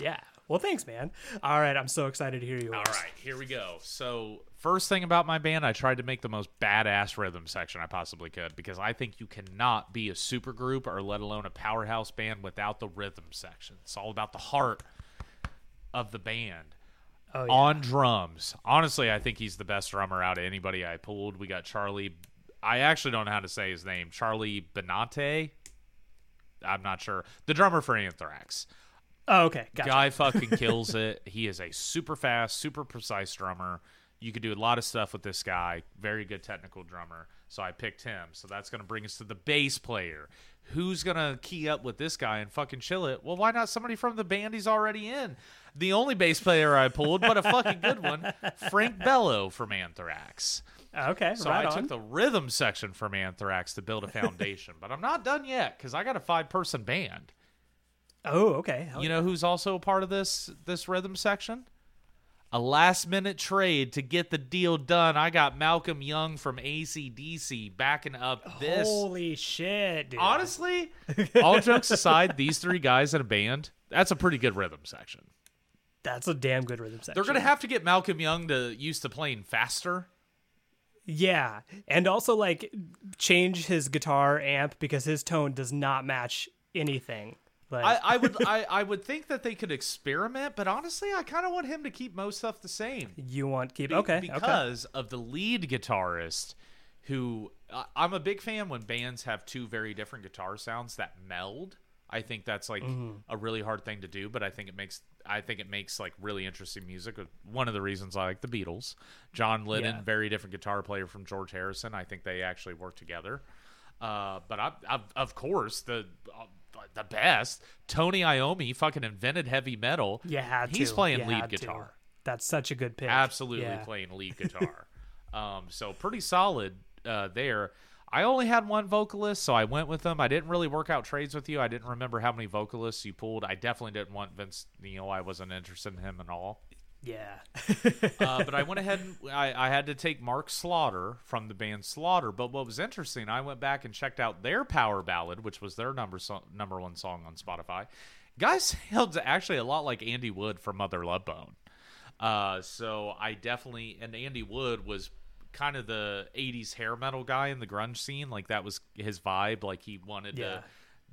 Yeah. Well, thanks, man. All right, I'm so excited to hear you. All right, here we go. So, first thing about my band, I tried to make the most badass rhythm section I possibly could because I think you cannot be a super group or let alone a powerhouse band without the rhythm section. It's all about the heart of the band. Oh, yeah. On drums. Honestly, I think he's the best drummer out of anybody I pulled. We got Charlie. I actually don't know how to say his name. Charlie Benante. I'm not sure. The drummer for Anthrax. Oh, okay. Gotcha. Guy fucking kills it. He is a super fast, super precise drummer. You could do a lot of stuff with this guy. Very good technical drummer. So I picked him. So that's going to bring us to the bass player. Who's going to key up with this guy and fucking chill it? Well, why not somebody from the band he's already in? The only bass player I pulled, but a fucking good one, Frank Bello from Anthrax. Ah, okay. So right I on. took the rhythm section from Anthrax to build a foundation, but I'm not done yet because I got a five person band. oh, okay. Hell You know who's also a part of this this rhythm section? A last minute trade to get the deal done. I got Malcolm Young from ACDC backing up this. Holy shit, dude. Honestly, all jokes aside, these three guys in a band, that's a pretty good rhythm section. that's a damn good rhythm section. They're going to have to get Malcolm Young to used to playing faster. Yeah, and also like change his guitar amp because his tone does not match anything. Like, I, I would I, I would think that they could experiment, but honestly, I kind of want him to keep most stuff the same. you want keep Be- okay okay because of the lead guitarist who I I'm a big fan when bands have two very different guitar sounds that meld. I think that's like Mm-hmm. a really hard thing to do, but I think it makes I think it makes like really interesting music. One of the reasons I like the Beatles, John Lennon, Yeah. very different guitar player from George Harrison. I think they actually work together. Uh, but I, I, of course, the uh, the best Tony Iommi fucking invented heavy metal. Yeah, He's playing You lead had to. guitar that's such a good pick absolutely Yeah. playing lead guitar. um, so pretty solid uh, there. I only had one vocalist, so I went with them. I didn't really work out trades with you. I didn't remember how many vocalists you pulled. I definitely didn't want Vince Neil. I wasn't interested in him at all. Yeah Uh, but I went ahead and I, I had to take Mark Slaughter from the band Slaughter. But what was interesting, I went back and checked out their power ballad, which was their number so- number one song on Spotify. Guy sounds actually a lot like Andy Wood from Mother Love Bone. Uh, so I definitely and Andy Wood was kind of the '80s hair metal guy in the grunge scene. Like that was his vibe. Like he wanted Yeah. to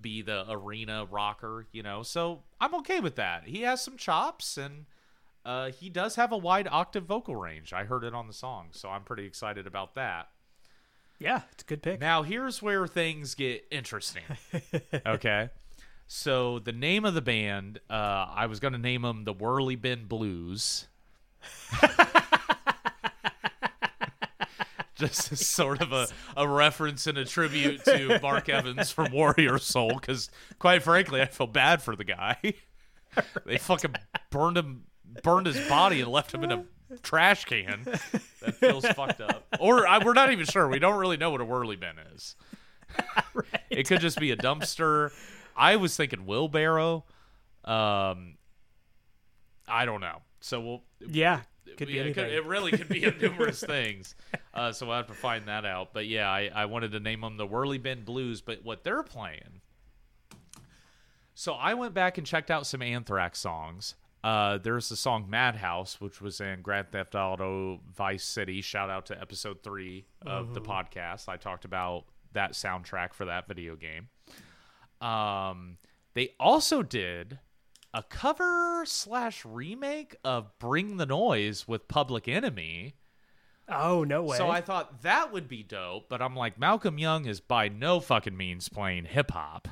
be the arena rocker, you know. So I'm okay with that. He has some chops and uh, he does have a wide octave vocal range. I heard it on the song, so I'm pretty excited about that. yeah it's a good pick Now, here's where things get interesting. okay. So, the name of the band, uh, I was going to name them the Whirly Bin Blues. Just as sort of a, a reference and a tribute to Mark Evans from Warrior Soul, because quite frankly, I feel bad for the guy. they fucking burned him, burned his body, and left him in a trash can. That feels fucked up. Or I, we're not even sure. We don't really know what a whirly bin is. It could just be a dumpster. I was thinking wheelbarrow. Um, I don't know. So we'll. yeah could be it, could, it really could be numerous things. Uh, so we'll have to find that out. But yeah, I, I wanted to name them the Whirly Bin Blues. But what they're playing. So I went back and checked out some Anthrax songs. Uh, there's the song Madhouse, which was in Grand Theft Auto Vice City. Shout out to episode three of the podcast. I talked about that soundtrack for that video game. Um, they also did a cover slash remake of Bring the Noise with Public Enemy. oh no way So I thought that would be dope, but I'm like, Malcolm Young is by no fucking means playing hip hop.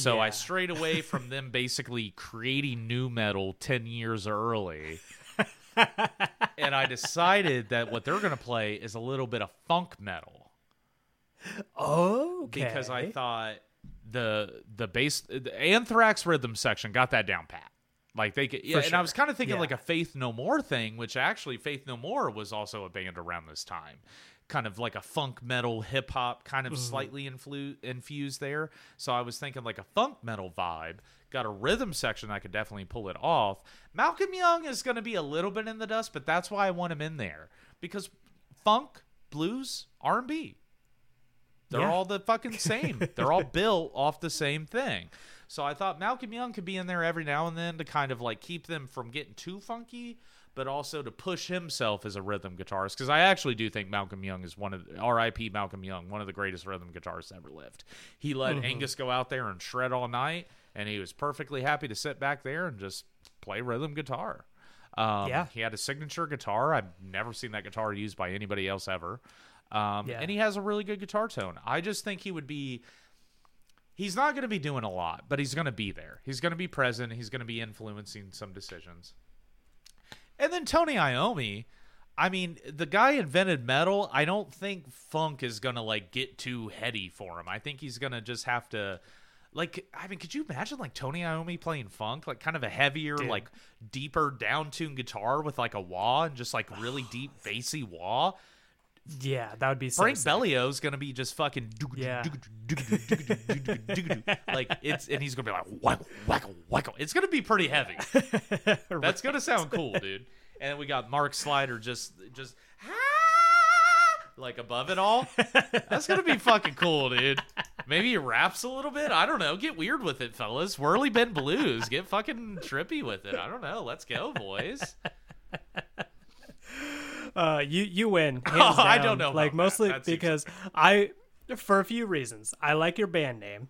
So I Yeah. strayed away from them basically creating nu metal 10 years early. and I decided that what they're going to play is a little bit of funk metal oh because I thought the the bass the Anthrax rhythm section got that down pat. Like they could, yeah, and I was kind of thinking Yeah. like a Faith No More thing, which actually Faith No More was also a band around this time, kind of like a funk metal hip hop, kind of Mm-hmm. slightly influ- infused there. So I was thinking like a funk metal vibe. Got a rhythm section I could definitely pull it off. Malcolm Young is going to be a little bit in the dust, but that's why I want him in there because funk, blues, R and B, they're Yeah. all the fucking same. They're all built off the same thing. So I thought Malcolm Young could be in there every now and then to kind of like keep them from getting too funky, but also to push himself as a rhythm guitarist. Because I actually do think Malcolm Young is one of the, R.I.P. Malcolm Young, one of the greatest rhythm guitarists ever lived. He let Mm-hmm. Angus go out there and shred all night, and he was perfectly happy to sit back there and just play rhythm guitar. Um, Yeah. he had a signature guitar. I've never seen that guitar used by anybody else ever. Um, Yeah. And he has a really good guitar tone. I just think he would be. He's not going to be doing a lot, but he's going to be there. He's going to be present. He's going to be influencing some decisions. And then Tony Iommi, I mean, the guy invented metal. I don't think funk is going to like get too heady for him. I think he's going to just have to like I mean, could you imagine like Tony Iommi playing funk, like kind of a heavier, Dude. like deeper down tuned guitar with like a wah and just like really deep bassy wah? Yeah that would be so Frank sick. Bello's gonna be just fucking Yeah. like it's and he's gonna be like wacko wacko wacko. It's gonna be pretty heavy. That's gonna sound cool, dude. And then we got Mark Slider just just like above it all. That's gonna be fucking cool, dude. Maybe he raps a little bit. I don't know. Get weird with it, fellas. Whirly Bin Blues. Get fucking trippy with it. I don't know. Let's go, boys. Uh, you you win. Oh, I don't know Like mostly that. Because I, for a few reasons, I like your band name.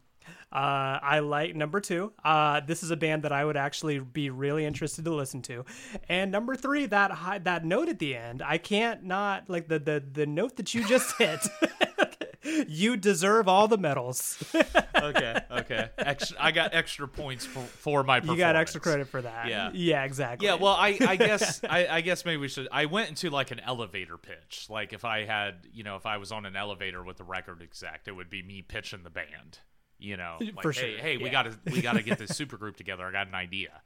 Uh, I like number two. Uh, this is a band that I would actually be really interested to listen to. And number three, that high, that note at the end, I can't not like the the the note that you just hit. you deserve all the medals. okay, okay. Extra, I got extra points for, for my. you got extra credit for that. Yeah. yeah, exactly. Yeah, well, I, I guess I, I guess maybe we should. I went into like an elevator pitch. Like if I had, you know, if I was on an elevator with the record exec, it would be me pitching the band. You know, like, For hey, sure, hey, we yeah. got to we got to get this super group together. I got an idea.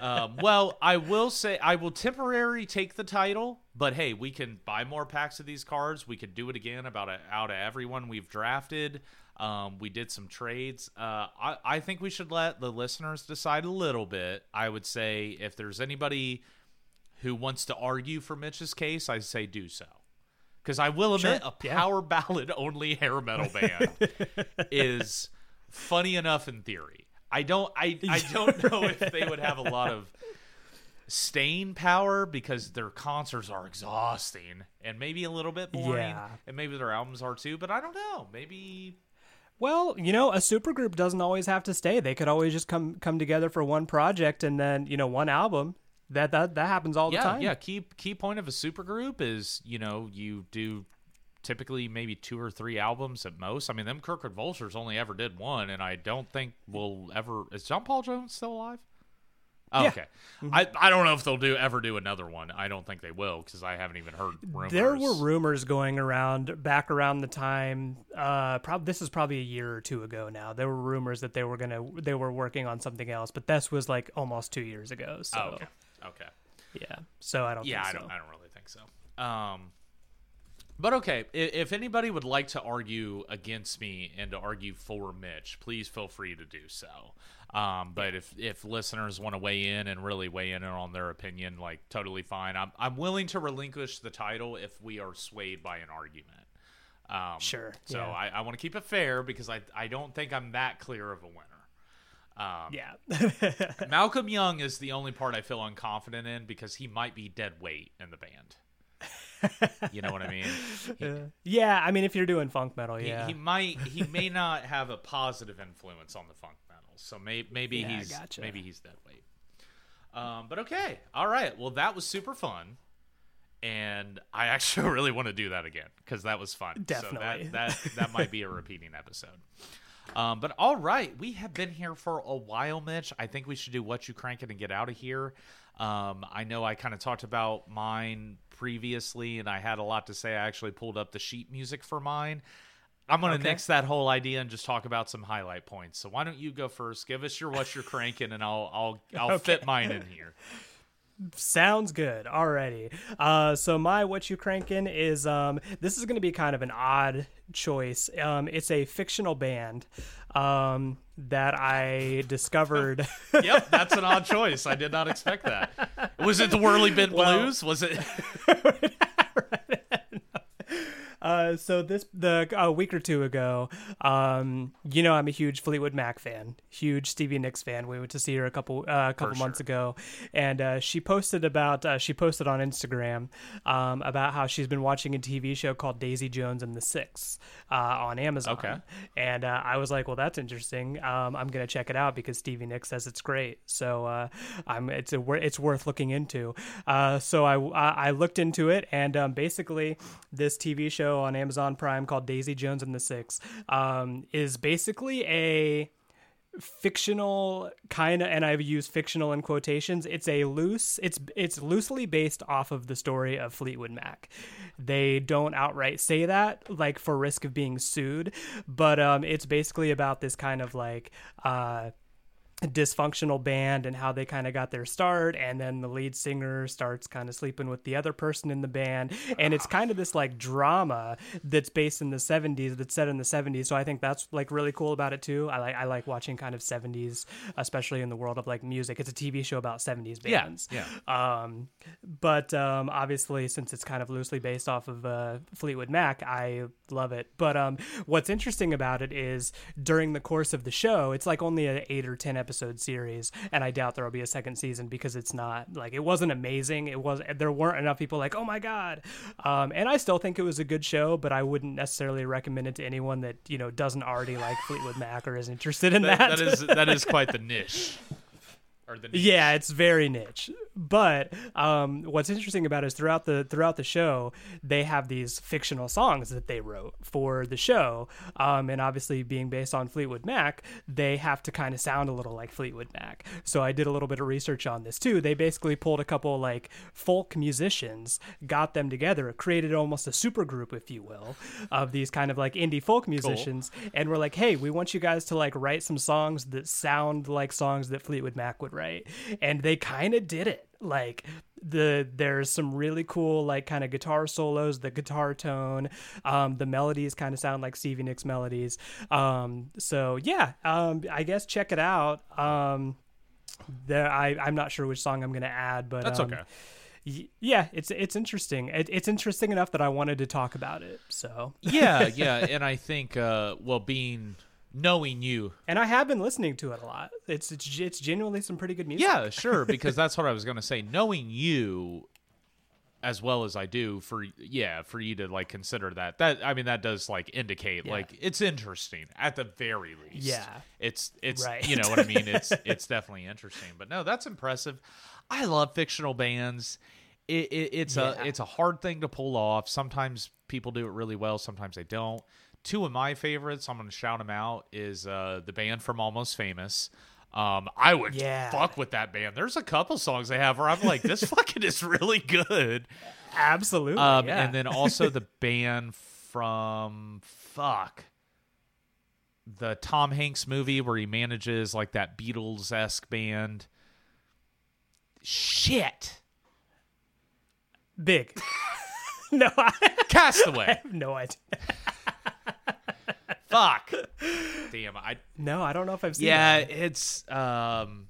Um, well, I will say I will temporarily take the title, but hey, we can buy more packs of these cards. We could do it again about a, out of everyone we've drafted. Um, we did some trades. Uh, I, I think we should let the listeners decide a little bit. I would say if there's anybody who wants to argue for Mitch's case, I say do so. Because I will admit, a yeah. power ballad only hair metal band is funny enough in theory. I don't I, I don't know if they would have a lot of staying power because their concerts are exhausting and maybe a little bit boring Yeah. and maybe their albums are too, but I don't know. Maybe Well, you know, a supergroup doesn't always have to stay. They could always just come come together for one project and then, you know, one album. That that that happens all the time. yeah. Key key point of a supergroup is you know you do typically maybe two or three albums at most. I mean, them Crooked Vultures only ever did one, and I don't think we'll ever. Is John Paul Jones still alive? Oh, Yeah. Okay, I, I don't know if they'll do ever do another one. I don't think they will because I haven't even heard rumors. There were rumors going around back around the time. Uh, prob- this is probably a year or two ago now. There were rumors that they were gonna they were working on something else, but this was like almost two years ago. So Oh, okay, okay. yeah, so I don't. Yeah, I think don't. so. I don't really think so. Um, but okay, if, anybody would like to argue against me and to argue for Mitch, please feel free to do so. Um, but if if listeners want to weigh in and really weigh in on their opinion, like totally fine. I'm I'm willing to relinquish the title if we are swayed by an argument. Um, Sure, So yeah. I, I want to keep it fair because I I don't think I'm that clear of a winner. Um, Yeah, Malcolm Young is the only part I feel unconfident in because he might be dead weight in the band. You know what I mean? He, yeah. I mean, if you're doing funk metal, he- yeah. he, might he may not have a positive influence on the funk metal. So may, maybe Yeah, he's gotcha. maybe he's dead weight. Um, but okay, all right. Well, that was super fun, and I actually really want to do that again because that was fun. Definitely. So that that, that might be a repeating episode. Um, but all right, we have been here for a while, Mitch. I think we should do what you crank it and get out of here. Um, I know I kind of talked about mine previously, and I had a lot to say. I actually pulled up the sheet music for mine. I'm gonna Okay. nix that whole idea and just talk about some highlight points. So why don't you go first? Give us your what you're cranking, and I'll I'll I'll fit mine in here. Sounds good. Alrighty. Uh, so my what you cranking is um, this is going to be kind of an odd choice. Um, it's a fictional band um, that I discovered. Yep, that's an odd choice. I did not expect that. Was it the Whirly Bin Well- Blues? Was it? Uh, so this the a week or two ago, um, you know I'm a huge Fleetwood Mac fan, huge Stevie Nicks fan. We went to see her a couple uh, a couple For months sure. ago, and uh, she posted about uh, she posted on Instagram um, about how she's been watching a TV show called Daisy Jones and the Six uh, on Amazon. Okay. and uh, I was like, well, that's interesting. Um, I'm gonna check it out because Stevie Nicks says it's great. So uh, I'm it's a it's worth looking into. Uh, so I, I I looked into it, and um, basically this TV show on Amazon Prime called Daisy Jones and the Six um, is basically a fictional kind of and I've used fictional in quotations it's a loose it's it's loosely based off of the story of Fleetwood Mac. They don't outright say that like for risk of being sued but um it's basically about this kind of like uh dysfunctional band and how they kind of got their start and then the lead singer starts kind of sleeping with the other person in the band and it's kind of this like drama that's based in the 70s that's set in the 70s so i think that's like really cool about it too. I like i like watching kind of 70s especially in the world of like music. It's a tv show about 70s Yeah, bands. yeah. um but um obviously since it's kind of loosely based off of uh, fleetwood mac i love it. But um what's interesting about it is during the course of the show it's like only an eight or ten episode episode series, and I doubt there will be a second season because it's not like it wasn't amazing. It was there weren't enough people like oh my god, um, and I still think it was a good show, but I wouldn't necessarily recommend it to anyone that you know doesn't already like Fleetwood Mac or is interested in that. that is that is quite the niche. Or the niche. Yeah, it's very niche. But um, what's interesting about it is throughout the throughout the show, they have these fictional songs that they wrote for the show, um, and obviously being based on Fleetwood Mac, they have to kind of sound a little like Fleetwood Mac. So I did a little bit of research on this too. They basically pulled a couple like folk musicians, got them together, created almost a super group, if you will, of these kind of like indie folk musicians, and we're like, hey, we want you guys to like write some songs that sound like songs that Fleetwood Mac would write, and they kind of did it. Like the there's some really cool like kind of guitar solos the guitar tone um the melodies kind of sound like stevie nicks melodies. Um so yeah um i guess check it out. Um there i i'm not sure which song i'm gonna add but That's um, okay. yeah it's it's interesting. It, it's interesting enough that i wanted to talk about it so. Yeah, yeah, and I think uh, well, being knowing you, and i have been listening to it a lot it's it's, it's genuinely some pretty good music yeah, sure, because that's what I was gonna say. Knowing you as well as I do, for yeah, for you to like consider that, that I mean, that does like indicate Yeah. like it's interesting at the very least. Yeah. it's it's Right. you know what I mean. It's it's definitely interesting, but no, that's impressive. I love fictional bands. It, it, it's Yeah. a it's a hard thing to pull off. Sometimes people do it really well. Sometimes they don't. Two of my favorites, I'm going to shout them out, is uh, the band from Almost Famous. Um, I would Yeah. fuck with that band. There's a couple songs they have where I'm like, this fucking is really good. absolutely Um, yeah. and then also the band from fuck the Tom Hanks movie where he manages like that Beatles esque band. Shit, big no i Castaway. I have no idea fuck. Damn, I No, I don't know if I've seen it. yeah, that. it's um,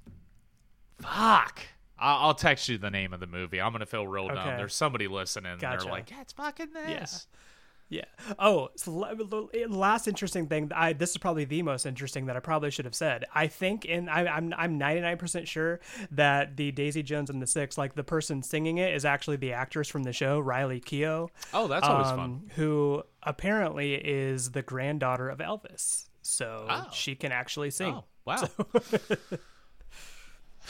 fuck. I'll, I'll text you the name of the movie. I'm gonna feel real dumb. Okay. There's somebody listening. And Gotcha. they're like, yeah, it's fucking this. Yeah. Oh, so la- last interesting thing. I this is probably the most interesting that I probably should have said. I think and I, I'm I'm 99% sure that the Daisy Jones and the Six, like the person singing it, is actually the actress from the show, Riley Keough. Oh, that's always fun. um, Who apparently is the granddaughter of Elvis, so Oh. she can actually sing. Oh, wow.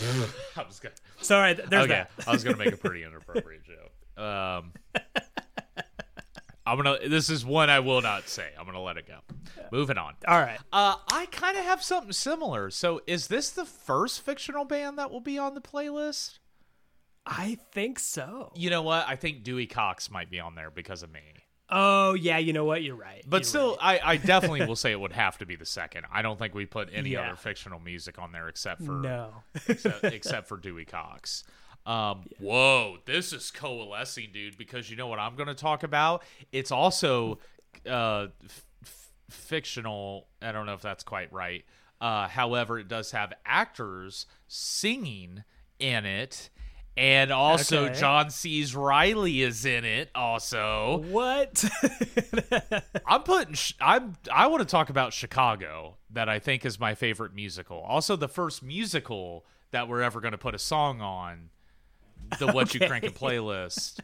I was gonna. Sorry, there's okay, that. I was gonna make a pretty inappropriate joke. Um, I'm gonna. This is one I will not say. I'm gonna let it go. Moving on. All right. Uh, I kind of have something similar. So, is this the first fictional band that will be on the playlist? I think so. You know what? I think Dewey Cox might be on there because of me. Oh yeah, you know what? You're right. But You're still, I, I definitely will say it would have to be the second. I don't think we put any Yeah. other fictional music on there except for no. except, except for Dewey Cox. Um, Whoa, this is coalescing, dude. Because you know what I'm going to talk about. It's also uh, f- f- fictional. I don't know if that's quite right. Uh, however, it does have actors singing in it, and also Okay. John C's Reilly is in it. Also, What? I'm putting. Sh- I'm. I want to talk about Chicago, that I think is my favorite musical. Also, the first musical that we're ever going to put a song on the What You Crankin' playlist.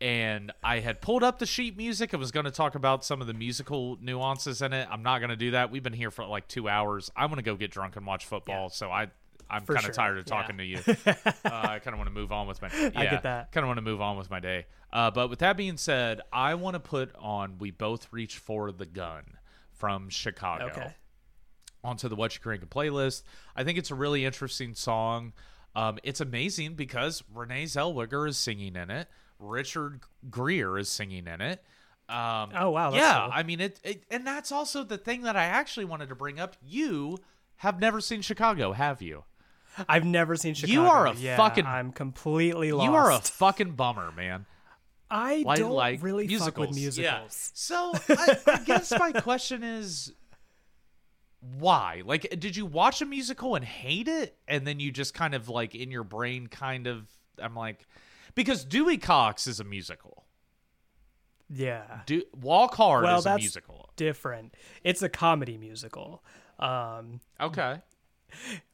And I had pulled up the sheet music. I was going to talk about some of the musical nuances in it. I'm not going to do that. We've been here for like two hours. I'm going to go get drunk and watch football. So I, I'm kind of sure. tired of Yeah. talking to you. uh, I kind of want to move on with my. Yeah, I get that. Kind of want to move on with my day. Uh, but with that being said, I want to put on "We Both Reach for the Gun" from Chicago okay. onto the What You Crankin' playlist. I think it's a really interesting song. Um, it's amazing because Renee Zellweger is singing in it. Richard Gere is singing in it. Um, Oh, wow, yeah, cool. I mean it, it, and that's also the thing that I actually wanted to bring up. You have never seen Chicago, have you? I've never seen Chicago. You are a Yeah, fucking- I'm completely lost. You are a fucking bummer, man. I I don't like really musicals. fuck with musicals. Yeah. So I, I guess my question is, why? Like, did you watch a musical and hate it, and then you just kind of like in your brain, kind of? I'm like, because Dewey Cox is a musical. Yeah. Do Walk Hard Well, is a musical. Different. It's a comedy musical. Um, Okay.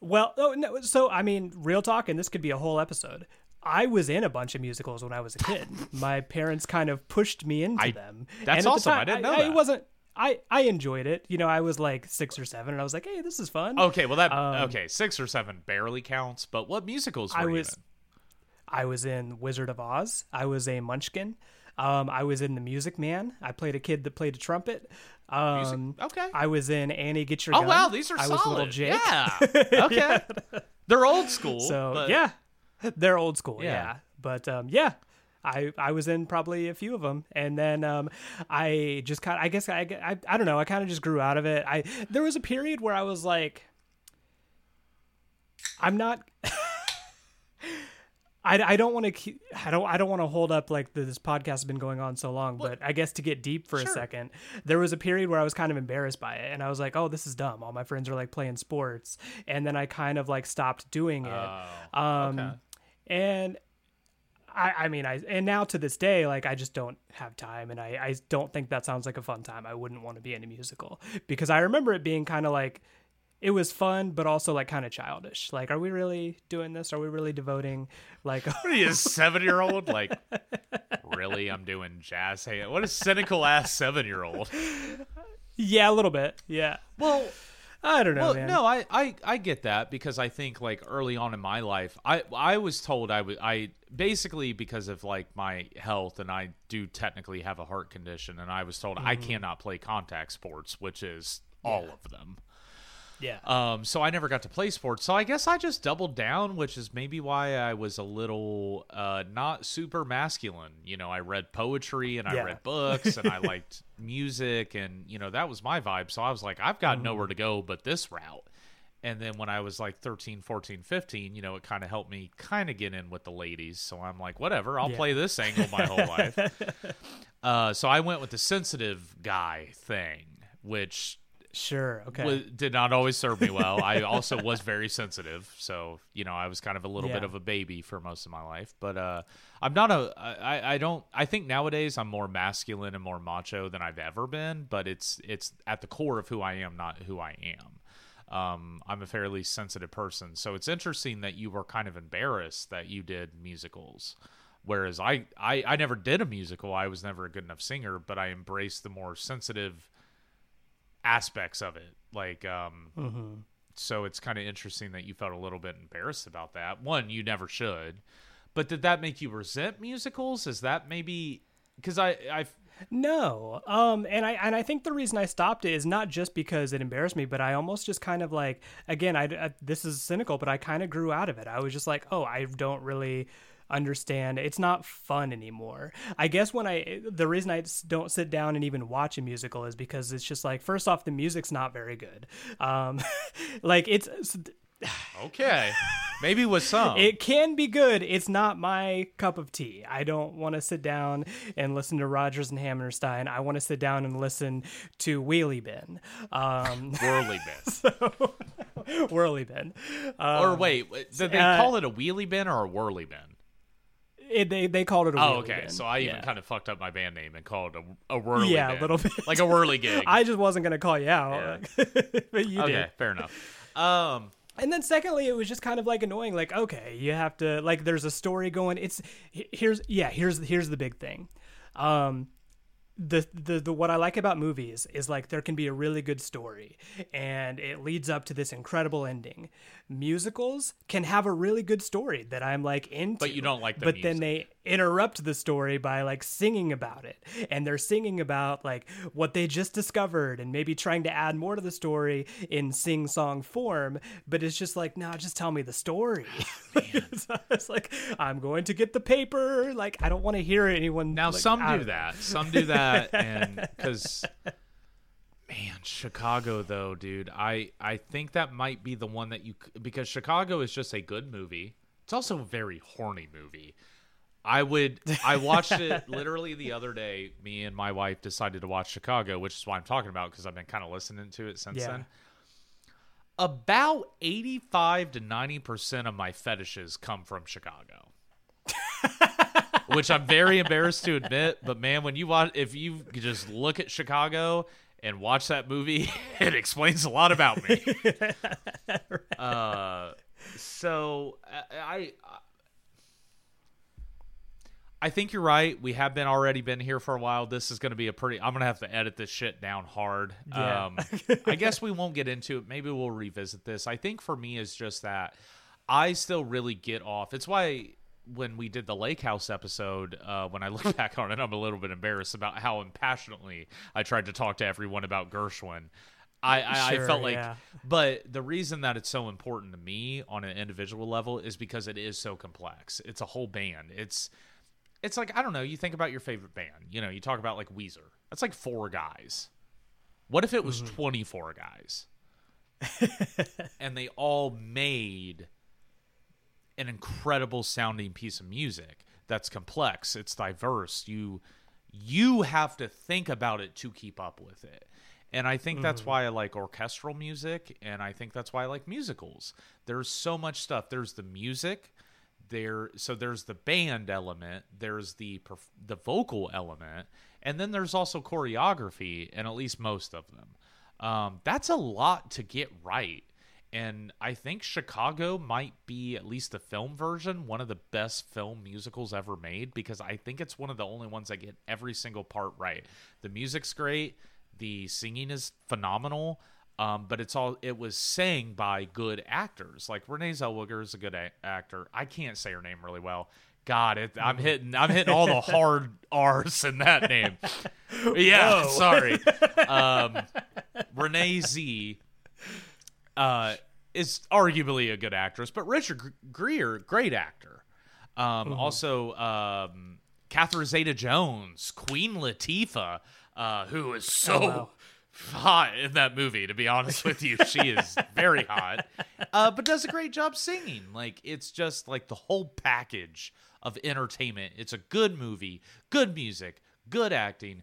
Well, oh, no, so I mean, real talk, and this could be a whole episode. I was in a bunch of musicals when I was a kid. My parents kind of pushed me into I- them. that's and at the awesome. I didn't know I, that. It wasn't. I I enjoyed it. You know, I was like six or seven, and I was like, "Hey, this is fun." Okay, well that Um, okay, six or seven barely counts. But what musicals were I you was in? I was in Wizard of Oz. I was a Munchkin. Um, I was in The Music Man. I played a kid that played a trumpet. Um, Okay. I was in Annie Get Your Oh Gun. wow, these are I solid. was little Jake. Yeah. Okay. They're old school. So but- yeah, they're old school. Yeah. Yeah, but um, yeah, I I was in probably a few of them, and then um, I just kind I guess I, I I don't know. I kind of just grew out of it. I there was a period where I was like, I'm not. I, I don't want to I don't I don't want to hold up like this podcast has been going on so long, but I guess to get deep for a second, there was a period where I was kind of embarrassed by it, and I was like, oh, this is dumb. All my friends are like playing sports, and then I kind of like stopped doing it. Oh, Um, okay. and I, I mean, I and now to this day, like I just don't have time, and I, I don't think that sounds like a fun time. I wouldn't want to be in a musical because I remember it being kind of like it was fun, but also like kind of childish. Like, are we really doing this? Are we really devoting like? What are you, a seven year old? Like, really? I'm doing jazz hand. What a cynical ass seven year old. yeah, a little bit. Yeah. Well, I don't know, well, man. no, I, I I get that because I think like early on in my life, I I was told I would I basically because of like my health and I do technically have a heart condition and I was told I Mm-hmm. cannot play contact sports, which is all of them. Yeah. Um, so I never got to play sports. So I guess I just doubled down, which is maybe why I was a little uh, not super masculine. You know, I read poetry and I Yeah. read books and I liked music and you know that was my vibe. So I was like, I've got nowhere to go but this route. And then when I was like 13, 14, 15, you know, it kind of helped me kind of get in with the ladies. So I'm like, whatever, I'll Yeah. play this angle my whole life. Uh, so I went with the sensitive guy thing, which Sure. Okay. wa- did not always serve me well. I also was very sensitive, so you know I was kind of a little bit of a baby for most of my life. But uh, I'm not a. I, I don't. I think nowadays I'm more masculine and more macho than I've ever been. But it's it's at the core of who I am, not who I am. Um, I'm a fairly sensitive person, so it's interesting that you were kind of embarrassed that you did musicals. Whereas I, I, I never did a musical. I was never a good enough singer, but I embraced the more sensitive aspects of it. Like, um, so it's kind of interesting that you felt a little bit embarrassed about that. One, you never should, but did that make you resent musicals? Is that maybe because I, I, No. Um and I and I think the reason I stopped it is not just because it embarrassed me, but I almost just kind of like again, I, I this is cynical, but I kind of grew out of it. I was just like, "Oh, I don't really understand. It's not fun anymore." I guess when I the reason i don't sit down and even watch a musical is because it's just like first off the music's not very good. Um like it's okay, maybe with some. it can be good. It's not my cup of tea. I don't want to sit down and listen to Rodgers and Hammerstein. I want to sit down and listen to Wheelie Bin, um, whirly bin. Whirly Bin. or wait, did they uh, call it a wheelie bin or a whirly bin? It, they they called it a Oh, okay. Bin. So I even Yeah. kind of fucked up my band name and called it a, a whirly Yeah, a little bit. like a whirly gig. I just wasn't gonna call you out, but you okay, did. fair enough. Um, And then secondly, it was just kind of like annoying. Like, okay, you have to like. There's a story going. It's here's yeah. Here's here's the big thing. Um, the, the the what I like about movies is like there can be a really good story and it leads up to this incredible ending. Musicals can have a really good story that I'm like into, But you don't like the But then they interrupt the story by like singing about it, and they're singing about like what they just discovered, and maybe trying to add more to the story in sing song form. But it's just like, no, just tell me the story. so it's like I'm going to get the paper. Like I don't want to hear anyone. Now like, some do that. Some do that, and because man, Chicago though, dude, I I think that might be the one that you because Chicago is just a good movie. It's also a very horny movie. I would I watched it literally the other day. Me and my wife decided to watch Chicago, which is why I'm talking about because I've been kind of listening to it since Yeah. then. About 85 to 90% of my fetishes come from Chicago which I'm very embarrassed to admit. But man, when you watch, if you just look at Chicago and watch that movie, it explains a lot about me. uh, so I, I I think you're right. We have been already been here for a while. This is going to be a pretty. I'm going to have to edit this shit down hard. Yeah. Um, I guess we won't get into it. Maybe we'll revisit this. I think for me is just that I still really get off. It's why when we did the Lake House episode, uh, when I look back on it, I'm a little bit embarrassed about how impassionately I tried to talk to everyone about Gershwin. I, I, I felt like, yeah. but the reason that it's so important to me on an individual level is because it is so complex. It's a whole band. It's it's like I don't know. You think about your favorite band. You know, you talk about like Weezer. That's like four guys. What if it was mm-hmm. 24 guys? and they all made an incredible sounding piece of music that's complex, it's diverse. You you have to think about it to keep up with it. And I think that's mm-hmm. why I like orchestral music and I think that's why I like musicals. There's so much stuff. There's the music, there so there's the band element, there's the the vocal element, and then there's also choreography and at least most of them. Um, that's a lot to get right. And I think Chicago might be, at least the film version, one of the best film musicals ever made because I think it's one of the only ones that get every single part right. The music's great, the singing is phenomenal, um, but it's all it was sang by good actors. Like Renee Zellweger is a good a- actor. I can't say her name really well. God, it, I'm hitting I'm hitting all the hard R's in that name. Yeah, sorry. Um, Renee Z uh, is arguably a good actress, but Richard Gr- Gere, great actor. Um, Also, um, Catherine Zeta-Jones, Queen Latifah, uh, who is so wow. Hot in that movie. To be honest with you, she is very hot, uh, but does a great job singing. Like it's just like the whole package of entertainment. It's a good movie, good music, good acting,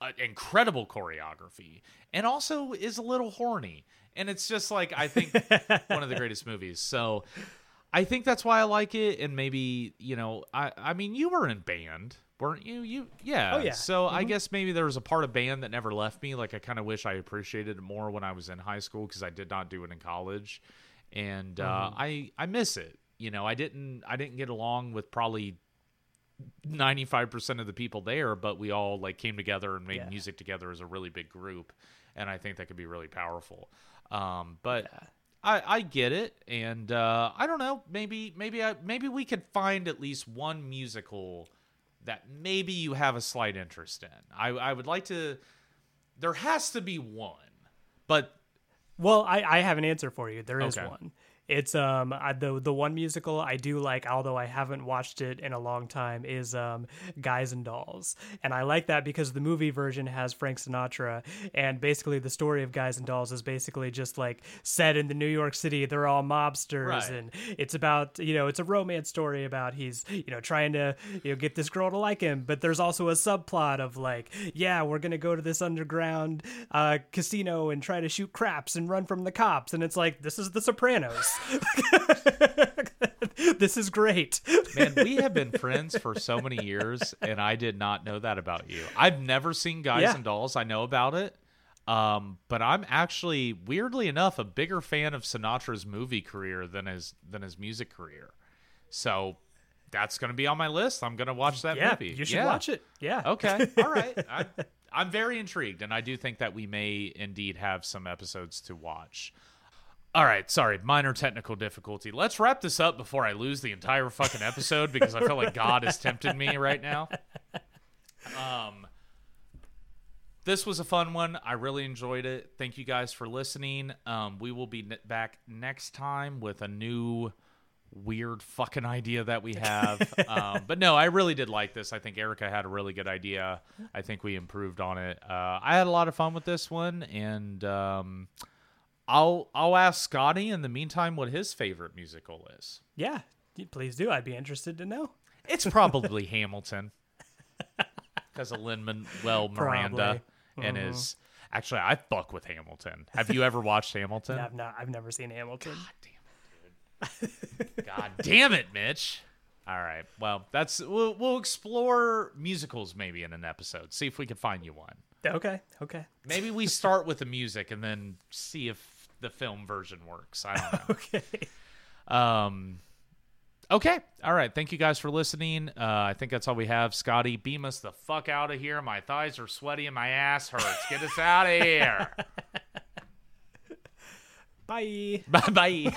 uh, incredible choreography, and also is a little horny. And it's just like I think one of the greatest movies. So I think that's why I like it. And maybe you know, I I mean, you were in band, weren't you? You yeah. Oh, yeah. So I guess maybe there was a part of band that never left me. Like I kind of wish I appreciated it more when I was in high school because I did not do it in college, and uh, I I miss it. You know, I didn't I didn't get along with probably 95% of the people there but we all like came together and made Yeah. music together as a really big group and i think that could be really powerful um but I, I get it and uh i don't know maybe maybe i maybe we could find at least one musical that maybe you have a slight interest in i i would like to there has to be one but Well, I, I have an answer for you. There is Okay. one. It's um I, the the one musical I do like, although I haven't watched it in a long time, is um Guys and Dolls, and I like that because the movie version has Frank Sinatra, and basically the story of Guys and Dolls is basically just like set in the New York City. They're all mobsters, Right. and it's about you know it's a romance story about he's you know trying to you know get this girl to like him, but there's also a subplot of like yeah we're gonna go to this underground uh, casino and try to shoot craps and run from the cops, and it's like this is The Sopranos. this is great. Man, we have been friends for so many years, and I did not know that about you. I've never seen Guys Yeah. and Dolls. I know about it, um, but I'm actually, weirdly enough, a bigger fan of Sinatra's movie career than his than his music career. So that's going to be on my list. I'm going to watch that yeah, movie. you should Yeah. watch it. Yeah. Okay, all right. I, I'm very intrigued, and I do think that we may indeed have some episodes to watch. All right, sorry, minor technical difficulty. Let's wrap this up before I lose the entire fucking episode because I feel like God has tempted me right now. Um, this was a fun one. I really enjoyed it. Thank you guys for listening. Um, we will be back next time with a new weird fucking idea that we have. um, but no, I really did like this. I think Erica had a really good idea. I think we improved on it. Uh, I had a lot of fun with this one, and um, I'll I'll ask Scotty in the meantime what his favorite musical is. Yeah. Please do. I'd be interested to know. It's probably Hamilton because of Lin Manuel Miranda and mm-hmm. his. Actually, I fuck with Hamilton. Have you ever watched Hamilton? I've not. I've never seen Hamilton. God damn it, dude. God damn it, Mitch. All right. Well, that's we'll, we'll explore musicals maybe in an episode. See if we can find you one. Okay. Okay. Maybe we start with the music and then see if the film version works. I don't know. Okay. Um, okay. All right. Thank you guys for listening. Uh, I think that's all we have. Scotty, beam us the fuck out of here. My thighs are sweaty and my ass hurts. Get us out of here. Bye. bye bye.